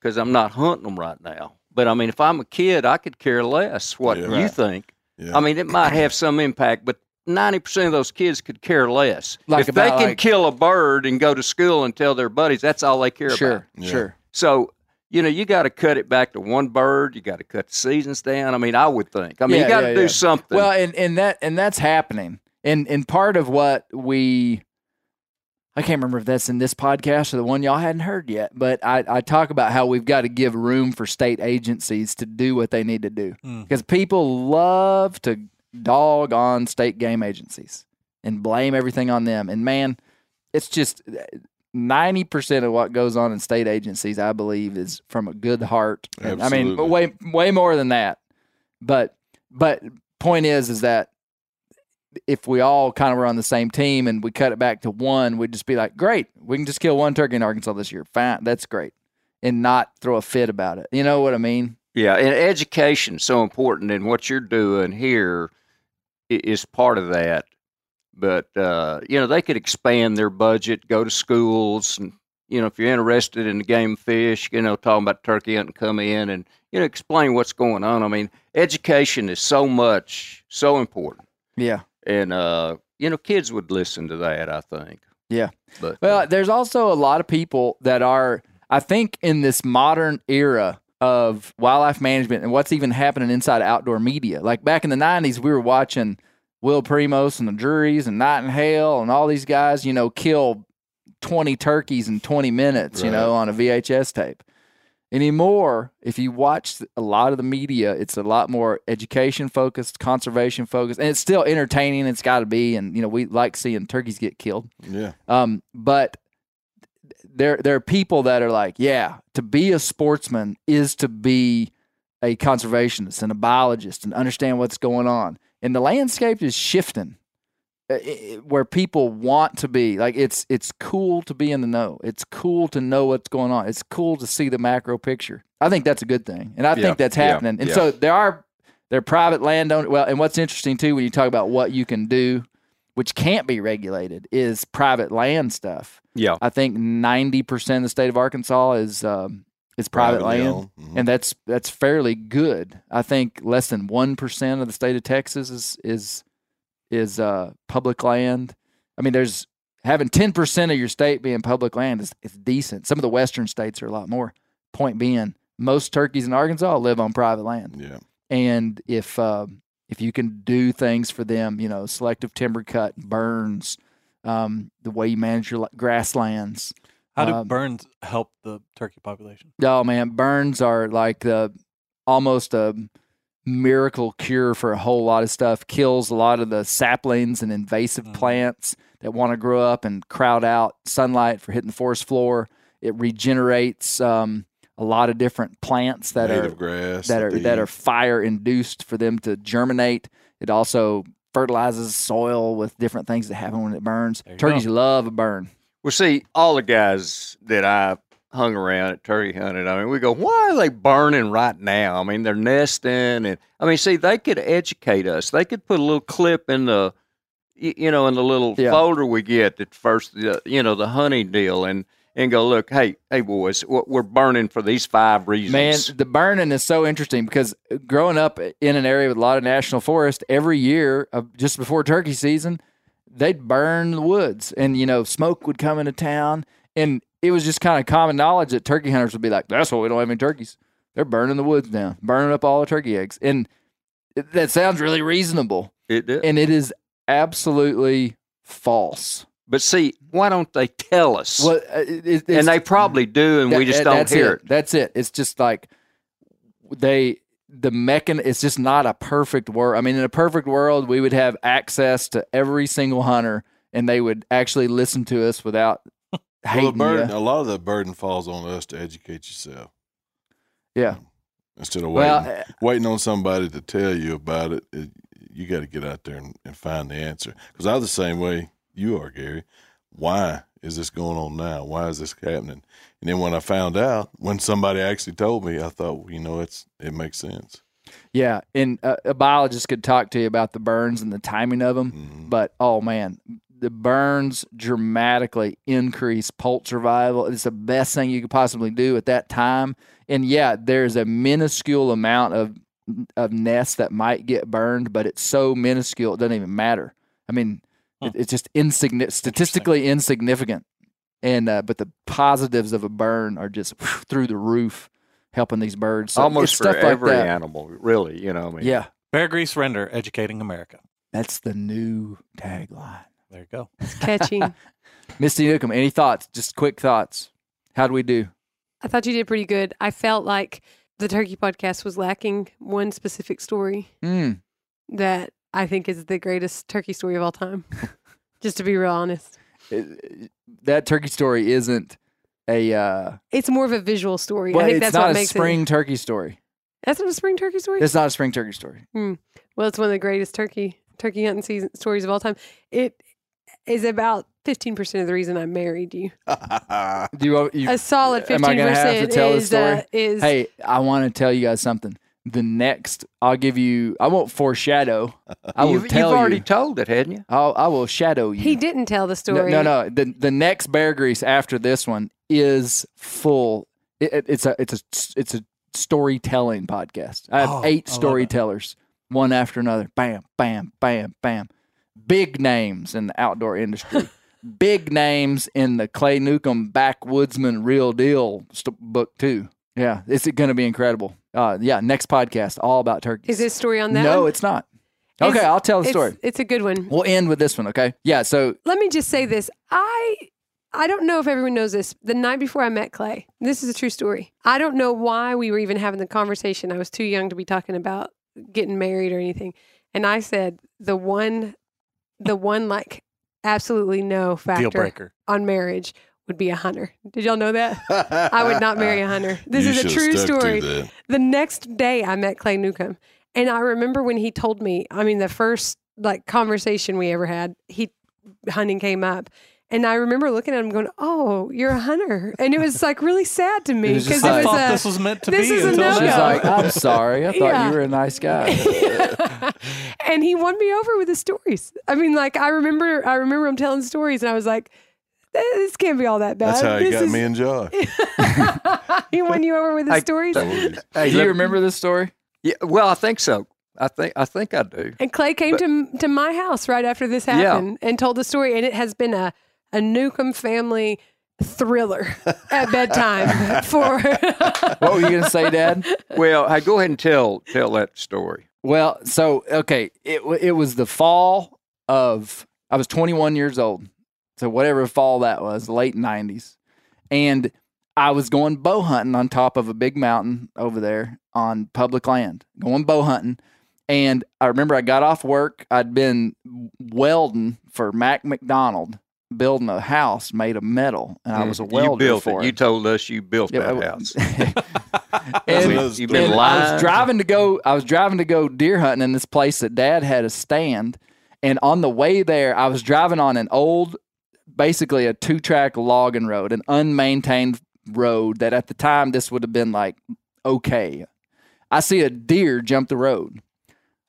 D: because I'm not hunting them right now. But I mean, if I'm a kid, I could care less what
B: Yeah.
D: you
A: Right.
D: think.
B: Yeah.
D: I mean, it might have some impact, but ninety percent of those kids could care less.
A: Like
D: if they can
A: like-
D: kill a bird and go to school and tell their buddies, that's all they care about.
A: sure,
B: Yeah.
A: sure.
D: So you know, you got to cut it back to one bird. You got to cut the seasons down. I mean, I would think. I mean,
A: Yeah,
D: you got to
A: yeah,
D: do
A: yeah.
D: something.
A: Well, and and that and that's happening. And and part of what we I can't remember if that's in this podcast or the one y'all hadn't heard yet, but I, I talk about how we've got to give room for state agencies to do what they need to do.
C: Mm.
A: Because people love to dog on state game agencies and blame everything on them. And man, it's just 90% of what goes on in state agencies, I believe, is from a good heart. And, I mean, way way more than that. But but point is is that if we all kind of were on the same team and we cut it back to one, we'd just be like, great, we can just kill one turkey in Arkansas this year. Fine, that's great, and not throw a fit about it. You know what I mean?
D: yeah, and education so important, and what you're doing here is part of that. But uh, you know, they could expand their budget, go to schools, and you know, if you're interested in the game of fish, you know, talking about turkey hunting, come in and you know, explain what's going on. I mean, education is so much, so important,
A: Yeah.
D: And uh, you know, kids would listen to that. I think.
A: Yeah.
D: But
A: Well,
D: uh,
A: there's also a lot of people that are, I think, in this modern era of wildlife management and what's even happening inside outdoor media. Like back in the 90s, we were watching Will Primos and the Drurys and Knight and all these guys, you know, kill 20 turkeys in 20 minutes, you know, on a VHS tape. Anymore, if you watch a lot of the media, it's a lot more education focused, conservation focused, and it's still entertaining. It's got to be, and you know we like seeing turkeys get killed.
B: yeah.
A: Um, but there there are people that are like, yeah, to be a sportsman is to be a conservationist and a biologist and understand what's going on. And the landscape is shifting where people want to be. Like it's it's cool to be in the know. It's cool to know what's going on. It's cool to see the macro picture. I think that's a good thing, and I
D: Yeah,
A: think that's
D: yeah,
A: happening. And
D: yeah.
A: so there are there are private landowners. Well, and what's interesting too when you talk about what you can do, which can't be regulated, is private land stuff.
D: yeah,
A: I think ninety percent of the state of Arkansas is um, is private
B: Privately
A: land,
B: owned. Mhm.
A: and that's that's fairly good. I think less than one percent of the state of Texas is is is uh, public land. I mean, there's having ten percent of your state being public land is, is decent. Some of the western states are a lot more. Point being, most turkeys in Arkansas live on private land.
B: yeah.
A: and if um, if you can do things for them, you know, selective timber cut, burns, um, the way you manage your grasslands.
C: How do
A: Um,
C: burns help the turkey population?
A: Oh man, burns are like the almost a miracle cure for a whole lot of stuff. Kills a lot of the saplings and invasive
C: Mhm.
A: plants that want to grow up and crowd out sunlight for hitting the forest floor. It regenerates um, a lot of different plants that
B: native
A: are
B: grass
A: that are
B: they
A: that are fire induced for them to germinate. It also fertilizes soil with different things that happen when it burns.
C: There you
A: Turkeys love a burn.
D: Well, see, all the guys that I hung around at turkey hunted, I mean, we go, why are they burning right now? I mean, they're nesting, and I mean, see, they could educate us. They could put a little clip in the, you know, in the little
A: Yeah.
D: folder we get at first, the, you know, the hunting deal, and and go, look, hey, hey, boys, we're burning for these five reasons.
A: Man, the burning is so interesting because growing up in an area with a lot of national forest, every year, just before turkey season, they'd burn the woods, and you know, smoke would come into town, and it was just kind of common knowledge that turkey hunters would be like, "That's why we don't have any turkeys. They're burning the woods down, burning up all the turkey eggs," and it, that sounds really reasonable,
D: It did.
A: and it is absolutely false.
D: but see, why don't they tell us?
A: Well, uh, it, it-
D: and they probably do, and we just
A: that-
D: don't hear it.
A: That's it. It's just like they the mechan. It's just not a perfect world. I mean, in a perfect world, we would have access to every single hunter, and they would actually listen to us without
B: well, the burden,
A: you.
B: a lot of the burden falls on us to educate yourself
A: Yeah.
B: instead of waiting
A: Well, uh,
B: waiting on somebody to tell you about it. it you got to get out there and, and find the answer. Because I'm the same way you are, Gary. Why is this going on now? Why is this happening? And then when I found out, when somebody actually told me, I thought, well, you know, it's it makes sense.
A: yeah, and uh, a biologist could talk to you about the burns and the timing of them.
B: Mhm.
A: But oh man, the burns dramatically increase poult survival. It's the best thing you could possibly do at that time. And yeah, there's a minuscule amount of of nests that might get burned, but it's so minuscule it doesn't even matter. I mean,
C: Huh.
A: it, it's just insignificant, statistically insignificant. And uh, but the positives of a burn are just through the roof, helping these birds. So
D: Almost
A: it's
D: for
A: stuff like
D: every
A: that.
D: animal, really. You know, I mean,
A: Yeah,
C: Bear Grease Render, educating America.
A: that's the new tagline.
C: There you go.
E: It's catchy. [LAUGHS]
A: Misty Newcomb, any thoughts? Just quick thoughts. How do we do?
E: I thought you did pretty good. I felt like the Turkey podcast was lacking one specific story
A: Mm.
E: that I think is the greatest turkey story of all time. [LAUGHS] Just to be real honest,
A: It- that turkey story isn't a uh,
E: it's more of a visual story.
A: well,
E: I think
A: it's
E: that's
A: not
E: what
A: a
E: makes
A: spring
E: it.
A: turkey story.
E: That's not a spring turkey story.
A: It's not a spring turkey story.
E: Well, it's one of the greatest turkey turkey hunting season stories of all time. It is about fifteen percent of the reason I married you. [LAUGHS]
A: Do you, you
E: A solid
A: Am I gonna have to tell the
E: is
A: story?
E: uh, is
A: Hey, I want to tell you guys something. The next, I'll give you. I won't foreshadow. I will
D: you've,
A: tell
D: you've already
A: you.
D: told it, hadn't you?
A: I'll, I will shadow you.
E: he didn't tell the story.
A: no, no. The the next bear grease after this one is full. It, it- it's a it's a it's a storytelling podcast. I have
C: Oh,
A: eight
C: I
A: storytellers, one after another. Bam, bam, bam, bam. Big names in the outdoor industry. [LAUGHS] Big names in the Clay Newcomb backwoodsman real deal st- book too. Yeah, it's going to be incredible. Uh, yeah, next podcast all about turkeys.
E: Is this story on that?
A: no,
E: one?
A: it's not. Okay,
E: It's-
A: I'll tell the
E: it's,
A: story.
E: It's a good one.
A: We'll end with this one. Okay. Yeah. So
E: Let me just say this. I I don't know if everyone knows this. The night before I met Clay, this is a true story. I don't know why we were even having the conversation. I was too young to be talking about getting married or anything. And I said the one the one like absolutely no factor
C: Deal breaker.
E: on marriage would be a hunter. Did y'all know that? I would not marry a hunter. [LAUGHS] This
B: You
E: is a
B: should've
E: true
B: stuck to
E: story.
B: that.
E: The next day I met Clay Newcomb. And I remember when he told me, I mean, the first like conversation we ever had, he hunting came up. And I remember looking at him going, Oh, you're a hunter. And it was like really sad to me
A: It was just
E: because it
A: like-
E: was
C: I thought
E: a,
C: this was meant to
E: this
C: be
E: is a
C: until
E: no-go.
A: she's like, I'm sorry. I thought
E: Yeah.
A: you were a nice guy. [LAUGHS]
E: and he won me over with his stories. I mean, like I remember I remember him telling stories and I was like, this can't be all that bad.
B: That's how he
E: This
B: got
E: is-
B: me and Josh. [LAUGHS] [LAUGHS]
E: he won you over with his
D: I-
E: stories.
A: Hey, do you remember this story?
D: Yeah, well, I think so. I think I think I do.
E: And Clay came to to my house right after this happened and told the story. And it has been a a Newcomb family thriller at bedtime for [LAUGHS]
A: What were you going to say, Dad?
D: Well, I go ahead and tell tell that story.
A: Well, so okay, it it was the fall of I was 21 years old, so whatever fall that was, late 90s, and I was going bow hunting on top of a big mountain over there on public land, going bow hunting, and I remember I got off work. I'd been welding for Mac McDonald, building a house made of metal, and I was a welder
D: you built
A: for
D: it. You told us you built
A: Yeah,
D: that
A: I-
D: house. [LAUGHS] [LAUGHS]
A: and,
D: You've been
A: and I was driving to go. I was driving to go deer hunting in this place that Dad had a stand, and on the way there, I was driving on an old, basically a two-track logging road, an unmaintained road that at the time this would have been like okay. I see a deer jump the road.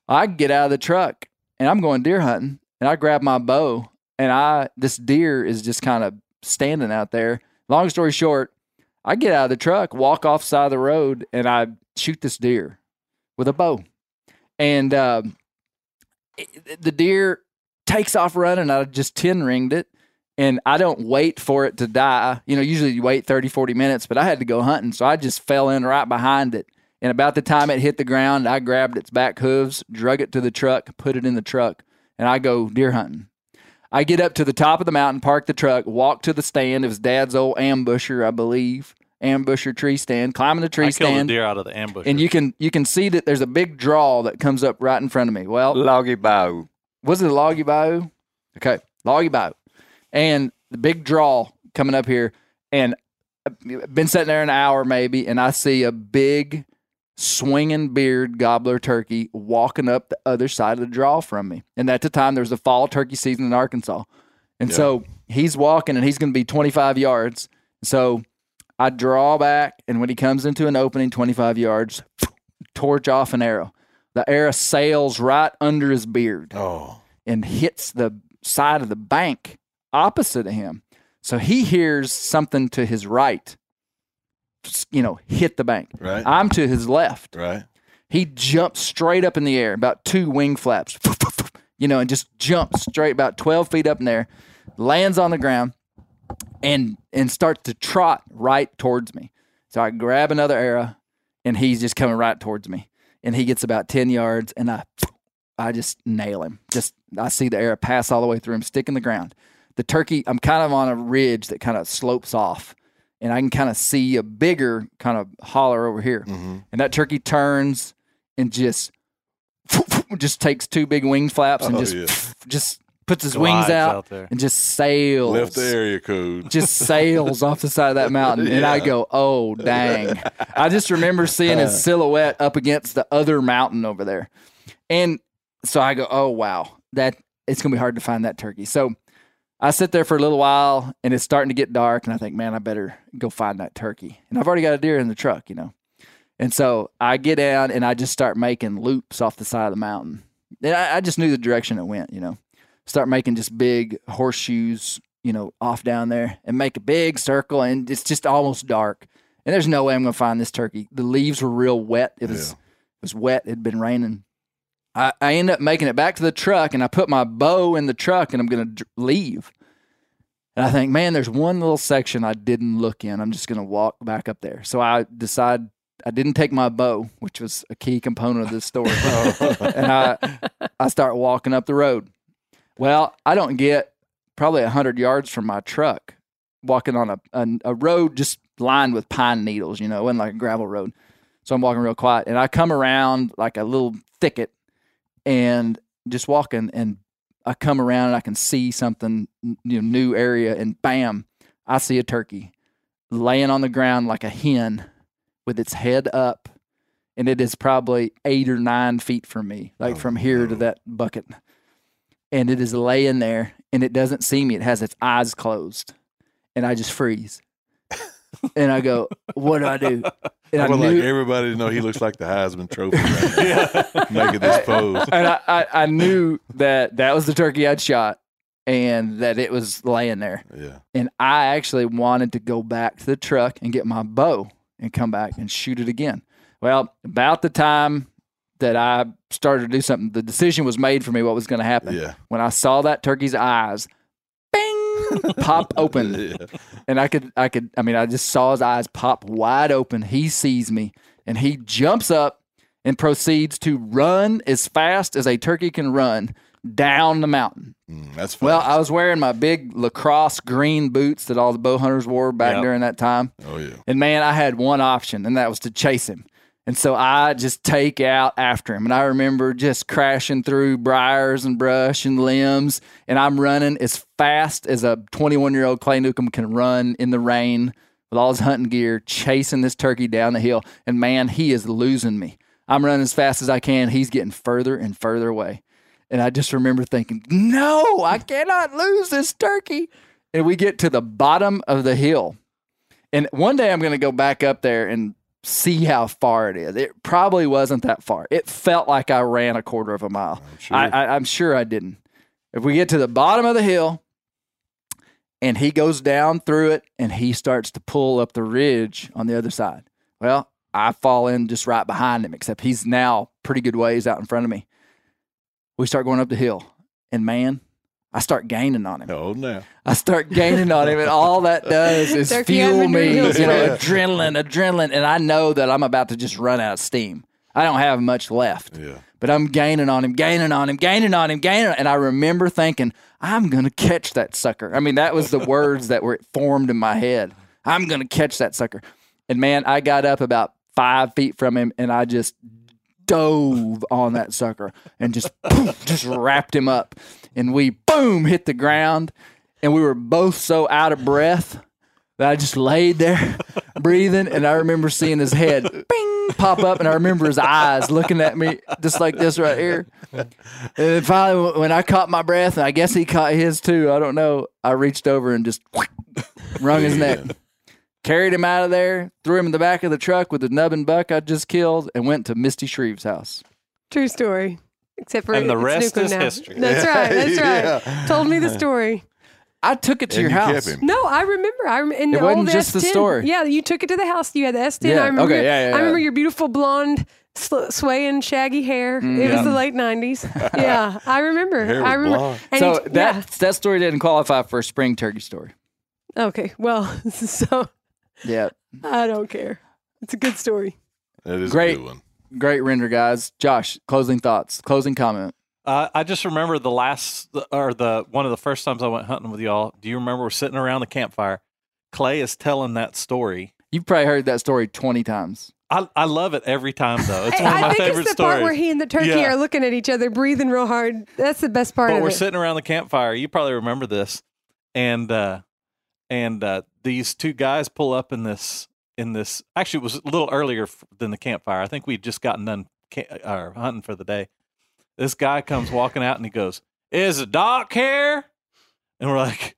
A: I get out of the truck and I'm going deer hunting, and I grab my bow, and I this deer is just kind of standing out there. Long story short, I get out of the truck, walk off side of the road, and I shoot this deer with a bow. And um, it- the deer takes off running. I just 10 ringed it. And I don't wait for it to die. You know, usually you wait 30, 40 minutes, but I had to go hunting. So I just fell in right behind it. And about the time it hit the ground, I grabbed its back hooves, drug it to the truck, put it in the truck, and I go deer hunting. I get up to the top of the mountain, park the truck, walk to the stand. It was Dad's old ambusher, I believe, ambusher tree stand. Climbing the tree
C: I killed a
A: stand,
C: deer out of the ambush.
A: and you can you can see that there's a big draw that comes up right in front of me. Well,
D: Loggy Bow.
A: was it a loggy bayou? Okay, loggy Bow. and the big draw coming up here, and I've been sitting there an hour maybe, and I see a big swinging beard gobbler turkey walking up the other side of the draw from me. And at the time, there was a fall turkey season in Arkansas, and
B: Yeah.
A: so he's walking, and he's going to be 25 yards. So I draw back, and when he comes into an opening 25 yards, torch off an arrow. The arrow sails right under his beard
B: Oh,
A: and hits the side of the bank opposite of him. So he hears something to his right, you know, hit the bank.
B: right,
A: I'm to his left.
B: right.
A: He jumps straight up in the air, about two wing flaps, [LAUGHS] you know, and just jumps straight about 12 feet up in there, lands on the ground, and and starts to trot right towards me. So I grab another arrow, and he's just coming right towards me. And he gets about 10 yards, and I I just nail him. Just I see the arrow pass all the way through him, stick in the ground. The turkey, I'm kind of on a ridge that kind of slopes off, and I can kind of see a bigger kind of holler over here.
B: hmm
A: And that turkey turns and just just takes two big wing flaps and
B: Oh,
A: just
B: yeah.
A: just puts his wings
C: Glides
A: out,
C: there.
A: and just sails
B: Left the area code. [LAUGHS]
A: just sails off the side of that mountain. And I go, oh, dang. I just remember seeing his [LAUGHS] silhouette up against the other mountain over there. And so I go, oh, wow, that it's going to be hard to find that turkey. So I sit there for a little while and it's starting to get dark. And I think, man, I better go find that turkey. And I've already got a deer in the truck, you know. And so I get down and I just start making loops off the side of the mountain. And I, I just knew the direction it went, you know. Start making just big horseshoes, you know, off down there and make a big circle. And it's just almost dark. And there's no way I'm going to find this turkey. The leaves were real wet. It was,
B: Yeah.
A: it was wet. It had been raining. I, I end up making it back to the truck and I put my bow in the truck and I'm going to d- leave. And I think, man, there's one little section I didn't look in. I'm just going to walk back up there. So I decide I didn't take my bow, which was a key component of this story. [LAUGHS] Oh. and I, I start walking up the road. Well, I don't get probably 100 yards from my truck walking on a, a, a road just lined with pine needles, you know, it wasn't like a gravel road. So I'm walking real quiet and I come around like a little thicket and just walking and I come around and I can see something, you know, new area and bam, I see a turkey laying on the ground like a hen with its head up and it is probably eight or nine feet from me, like
B: Oh,
A: from here to that bucket. And it is laying there and it doesn't see me. It has its eyes closed. And I just freeze. And I go, What do I do? And
B: I
A: I
B: would
A: knew,
B: like everybody to know he looks like the Heisman Trophy [LAUGHS] right now, making this pose.
A: and I, I, I knew that that was the turkey I'd shot and that it was laying there.
B: Yeah.
A: And I actually wanted to go back to the truck and get my bow and come back and shoot it again. Well, about the time that I started to do something, the decision was made for me what was going to happen.
B: Yeah.
A: When I saw that turkey's eyes, pop open. [LAUGHS]
B: Yeah.
A: and I could, I could, I mean, I just saw his eyes pop wide open. He sees me and he jumps up and proceeds to run as fast as a turkey can run down the mountain.
B: Mm, that's
A: Well. I was wearing my big LaCrosse green boots that all the bow hunters wore back
C: Yep.
A: during that time.
B: oh yeah.
A: And man, I had one option, and that was to chase him. And so I just take out after him. And I remember just crashing through briars and brush and limbs. And I'm running as fast as a 21 year old Clay Newcomb can run in the rain with all his hunting gear, chasing this turkey down the hill. And man, he is losing me. I'm running as fast as I can. He's getting further and further away. And I just remember thinking, no, I cannot lose this turkey. And we get to the bottom of the hill. And one day I'm going to go back up there and see how far it is. It probably wasn't that far. It felt like I ran a quarter of a mile.
B: I'm sure.
A: I, I, I'm sure I didn't. If we get to the bottom of the hill and he goes down through it and he starts to pull up the ridge on the other side, well, I fall in just right behind him, except he's now pretty good ways out in front of me. We start going up the hill, and man, I start gaining on him.
B: oh no.
A: I start gaining on him, and all that [LAUGHS] does is
E: Turkey
A: fuel me.
E: Hills
A: You know,
B: Yeah.
A: adrenaline, adrenaline, and I know that I'm about to just run out of steam. I don't have much left,
B: Yeah.
A: but I'm gaining on him, gaining on him, gaining on him, gaining. On, and I remember thinking, I'm gonna catch that sucker. I mean, that was the words that were formed in my head. I'm gonna catch that sucker. And man, I got up about five feet from him, and I just dove on that sucker and just [LAUGHS] poof, just wrapped him up and we boom hit the ground. And we were both so out of breath that I just laid there [LAUGHS] breathing. And I remember seeing his head bing pop up. And I remember his eyes looking at me just like this right here. And finally when I caught my breath and I guess he caught his too I don't know I reached over and just [LAUGHS] wrung his neck. Carried him out of there, threw him in the back of the truck with the nubbin buck I just killed, and went to Misty Shreve's house.
E: True story. Except for
C: And the
E: it's
C: rest
E: Nukem
C: is
E: now.
C: history.
E: That's right. That's right. [LAUGHS]
B: Yeah.
E: Told me the [LAUGHS] story.
A: I took it to
B: And
A: your
B: you
A: house.
B: kept him.
E: No, I remember. I rem- in
A: It
E: the
A: wasn't
E: old
A: just the
E: S10.
A: story.
E: Yeah, you took it to the house. You had the S10.
A: Yeah,
E: I remember.
A: okay,
E: your-
A: yeah, yeah,
E: I remember your beautiful blonde, sl- swaying, shaggy hair. Mm, it
A: yeah.
E: was the late '90s. [LAUGHS] yeah, I remember.
B: Hair was
E: I remember.
B: blonde.
E: And
A: So
E: he-
A: that that story didn't qualify for a spring turkey story.
E: Okay. Well, so
A: Yeah,
E: I don't care. It's a good story.
B: That is
A: Great.
B: a good one.
A: Great render, guys. Josh, closing thoughts, closing comment.
C: Uh, I just remember the last or the one of the first times I went hunting with y'all. Do you remember we're sitting around the campfire? Clay is telling that story.
A: You've probably heard that story twenty times.
C: I, I love it every time though. It's one of my
E: I
C: my
E: think
C: favorite
E: it's the
C: stories.
E: part where he and the turkey
C: Yeah.
E: are looking at each other, breathing real hard. That's the best part
C: but
E: of
C: we're
E: it.
C: sitting around the campfire. You probably remember this, and uh, and uh, these two guys pull up in this in this. Actually, it was a little earlier than the campfire. I think we'd just gotten done uh, hunting for the day. This guy comes walking out and he goes, "Is a doc here?" And we're like,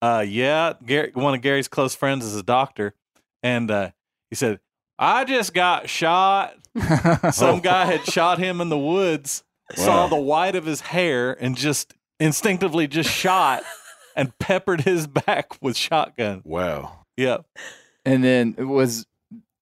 C: "Uh, yeah." Gary, one of Gary's close friends is a doctor, and uh, he said, "I just got shot." [LAUGHS] Some guy had shot him in the woods, saw the white of his hair, and just instinctively just shot and peppered his [LAUGHS] back with shotgun.
B: Wow.
C: Yep.
A: And then it was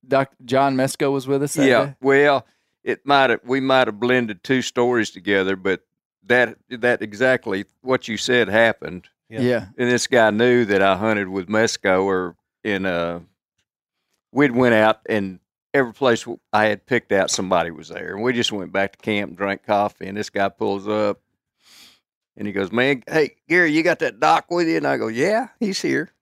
A: Dr. John Mesko was with us. That
D: yeah.
A: day?
D: Well, it might have we might have blended two stories together, but that that exactly what you said happened.
C: Yeah.
A: yeah.
D: And this guy knew that I hunted with Mesko or in uh we'd went out and every place I had picked out somebody was there. And we just went back to camp and drank coffee and this guy pulls up and he goes, Man, hey Gary, you got that doc with you? And I go, Yeah, he's here.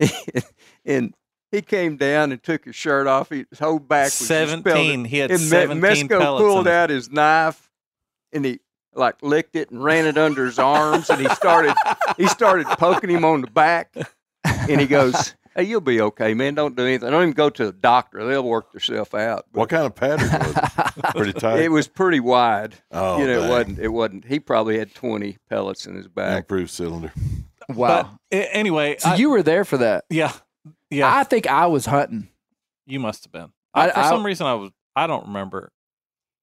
D: [LAUGHS] and he came down and took his shirt off. His whole back was just spelled-
C: Seventeen. He had
D: and Me-
C: seventeen
D: Mesko
C: pellets.
D: pulled
C: in
D: out his knife and he like licked it and ran it under his arms and he started he started poking him on the back and he goes, Hey, you'll be okay, man. Don't do anything. Don't even go to the doctor. They'll work themselves out. But
B: What kind of pattern was it? [LAUGHS] Pretty tight.
D: it was pretty wide.
B: oh,
D: you know, it wasn't it wasn't he probably had twenty pellets in his back.
B: Improved cylinder.
A: Wow.
C: But anyway,
A: so
C: I-
A: you were there for that.
C: yeah, yeah,
A: I think I was hunting.
C: you must have been.
A: I-
C: I, for
A: I-
C: some reason, I was. I don't remember.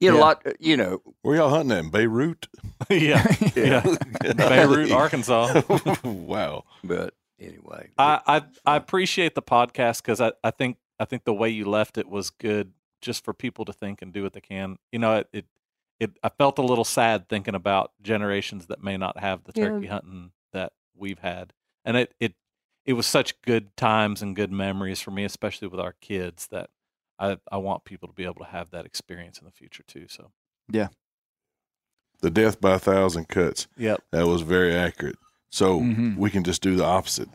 D: You know,
A: Yeah.
D: a lot you know,
B: Where y'all hunting? In Beirut? [LAUGHS] [LAUGHS]
C: yeah, yeah. [LAUGHS] Beirut, Arkansas.
B: wow.
D: but anyway.
C: I, I I appreciate the podcast because I, I think I think the way you left it was good just for people to think and do what they can. You know, it it, it I felt a little sad thinking about generations that may not have the
E: Yeah.
C: turkey hunting that we've had. and it it it was such good times and good memories for me, especially with our kids that I I want people to be able to have that experience in the future too. So yeah,
B: The death by a thousand cuts.
C: yep,
B: That was very accurate. So
E: Mhm.
B: we can just do the opposite.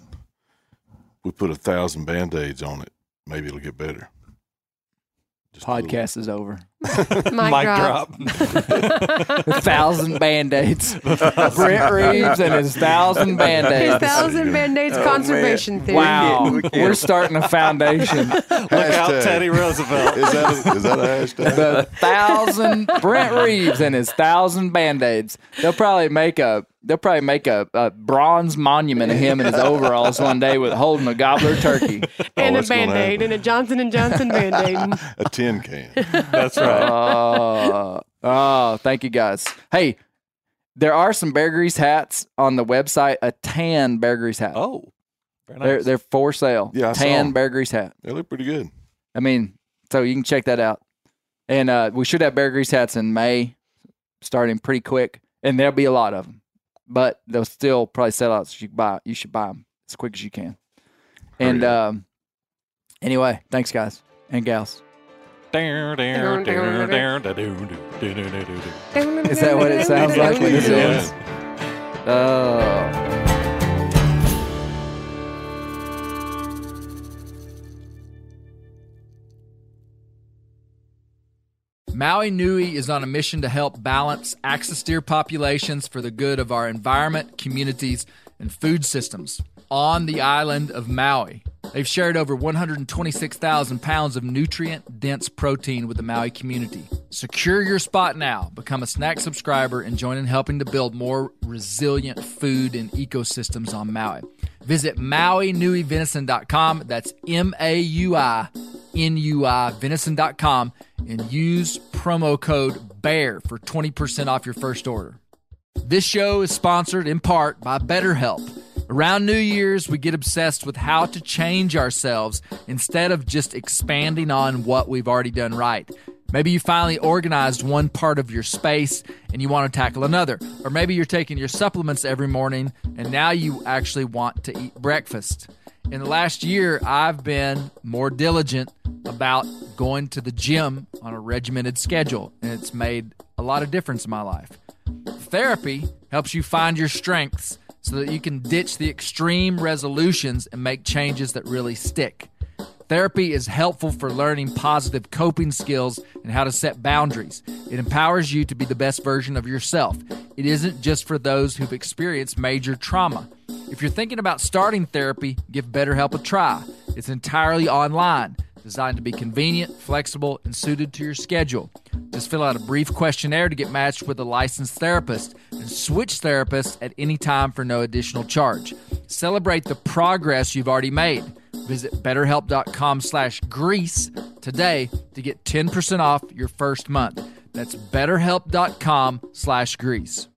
B: We put a thousand band aids on it. Maybe it'll get better. Just a little-
E: Podcast is over. [LAUGHS]
D: Mic,
C: mic
D: drop. [LAUGHS]
E: A thousand band aids. [LAUGHS] Brent Reeves and his thousand band
D: His
E: aids.
D: thousand band-aids
H: Oh,
D: conservation theory.
E: Wow.
H: We can't-
E: We're starting a foundation.
C: look out,
B: Hashtag.
C: Teddy Roosevelt.
B: Is that a, is that a hashtag?
E: The thousand Brent Reeves and his thousand band aids. They'll probably make a they'll probably make a, a bronze monument of him in his overalls one day with holding a gobbler turkey.
D: And
B: Oh,
D: a band-aid and a Johnson and Johnson band-aid.
B: a tin can.
C: That's right.
E: Oh, [LAUGHS] oh, thank you guys. Hey, there are some Bear Grease hats on the website. A tan Bear Grease hat.
C: Oh, very nice.
E: They're they're for sale.
B: Yeah, I saw.
E: Bear Grease hat.
B: They look pretty good.
E: I mean, so you can check that out. And uh, we should have Bear Grease hats in May, starting pretty quick, and there'll be a lot of them. But they'll still probably sell out. So you buy, you should buy them as quick as you can. And um, anyway, thanks guys and gals.
C: Is
E: Is that what it sounds like when this
B: Yeah.
E: ends? Oh.
A: Maui Nui is on a mission to help balance axis deer populations for the good of our environment, communities, and food systems on the island of Maui. They've shared over 126,000 pounds of nutrient dense protein with the Maui community. Secure your spot now. Become a snack subscriber and join in helping to build more resilient food and ecosystems on Maui. Visit MauiNuiVenison.com. That's M A U I N U I Venison.com and use promo code BEAR for 20% off your first order. This show is sponsored in part by BetterHelp. Around New Year's, we get obsessed with how to change ourselves instead of just expanding on what we've already done right. Maybe you finally organized one part of your space and you want to tackle another. Or maybe you're taking your supplements every morning and now you actually want to eat breakfast. In the last year, I've been more diligent about going to the gym on a regimented schedule, and it's made a lot of difference in my life. Therapy helps you find your strengths so that you can ditch the extreme resolutions and make changes that really stick. Therapy is helpful for learning positive coping skills and how to set boundaries. It empowers you to be the best version of yourself. It isn't just for those who've experienced major trauma. If you're thinking about starting therapy, give BetterHelp a try. It's entirely online, designed to be convenient, flexible, and suited to your schedule. Just fill out a brief questionnaire to get matched with a licensed therapist and switch therapists at any time for no additional charge. Celebrate the progress you've already made. Visit betterhelp.com slash grease today to get 10% off your first month. That's betterhelp.com slash grease.